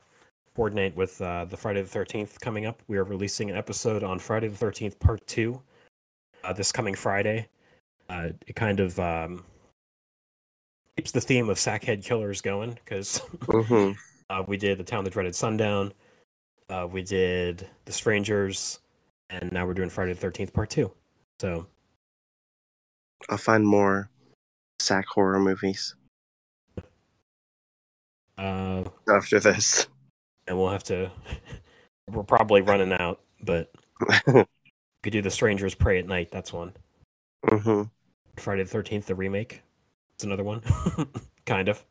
coordinate with uh, the Friday the Thirteenth coming up, we are releasing an episode on Friday the Thirteenth Part Two uh, this coming Friday. Uh, it kind of um, keeps the theme of sackhead killers going because hmm uh, we did the town that dreaded sundown, uh, we did the strangers, and now we're doing Friday the Thirteenth Part Two. So I'll find more sack horror movies uh, after this. and we'll have to. We're probably running out, but we could do the Strangers Prey at Night. That's one. hmm Friday the Thirteenth, the remake. It's another one, kind of.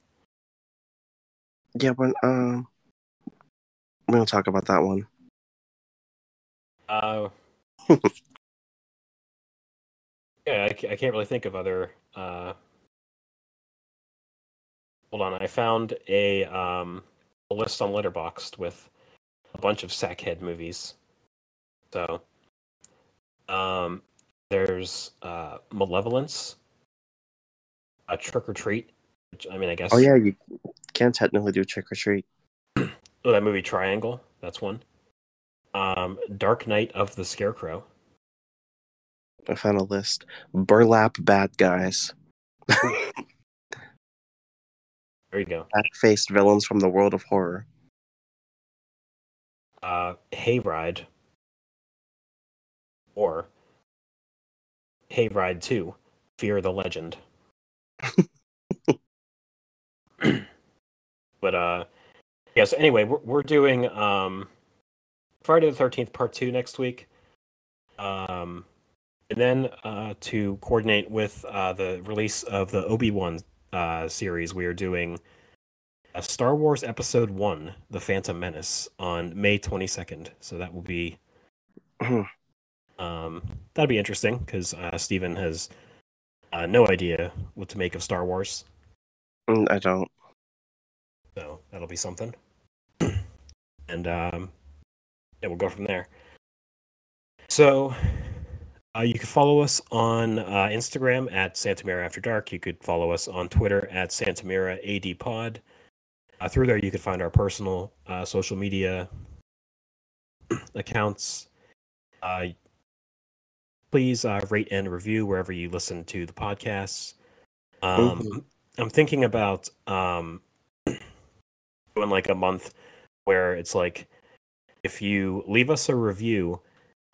Yeah, but um, we don't talk about that one. Uh, yeah, I, I can't really think of other. Uh, hold on, I found a um a list on Letterboxd with a bunch of Sackhead movies. So, um, there's uh Malevolence, a Trick or Treat. Which I mean, I guess. Oh yeah, you can't technically do trick or treat. Oh, that movie Triangle. That's one. Um, Dark Night of the Scarecrow. I found a list. Burlap bad guys. There you go. Back-faced villains from the world of horror. uh, Hayride or Hayride 2, Fear the Legend. but uh yes, anyway, we're, we're doing um Friday the 13th part 2 next week. Um and then uh to coordinate with uh the release of the Obi-Wan uh series, we are doing a Star Wars Episode 1, The Phantom Menace, on May 22nd. So that will be. Um, that'd be interesting because uh, Steven has uh, no idea what to make of Star Wars, Mm, I don't. so that'll be something. and um, yeah, we'll go from there. So uh, you can follow us on uh, Instagram at Santamira After Dark. You could follow us on Twitter at Santamira AD Pod. Uh, through there, you could find our personal uh, social media accounts. Uh, please uh, rate and review wherever you listen to the podcasts. Um, Mhm. I'm thinking about um, doing like a month where it's like if you leave us a review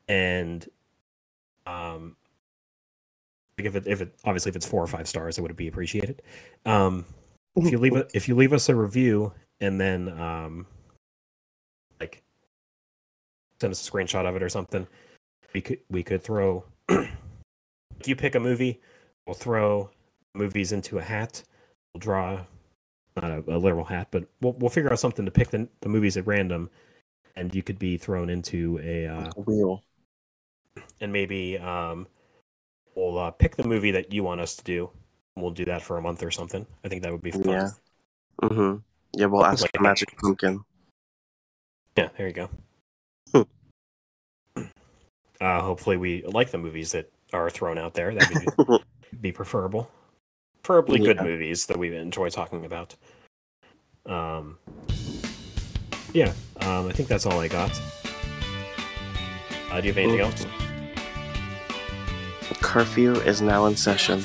and um like if it if it obviously if it's four or five stars it would be appreciated. Um if you leave if you leave us a review and then um like send us a screenshot of it or something we could we could throw if you pick a movie we'll throw movies into a hat. We'll draw not a, a literal hat but we'll, we'll figure out something to pick the, the movies at random and you could be thrown into a uh, Wheel. and maybe um, we'll uh, pick the movie that you want us to do. We'll do that for a month or something. I think that would be fun. Yeah. Mm-hmm. Yeah, we'll ask Like magic pumpkin. Yeah, there you go. Hmm. uh, hopefully, we like the movies that are thrown out there. That would be, be preferable. Preferably good movies that we enjoy talking about. Um, yeah, um, I think that's all I got. Uh, do you have anything else? Curfew is now in session.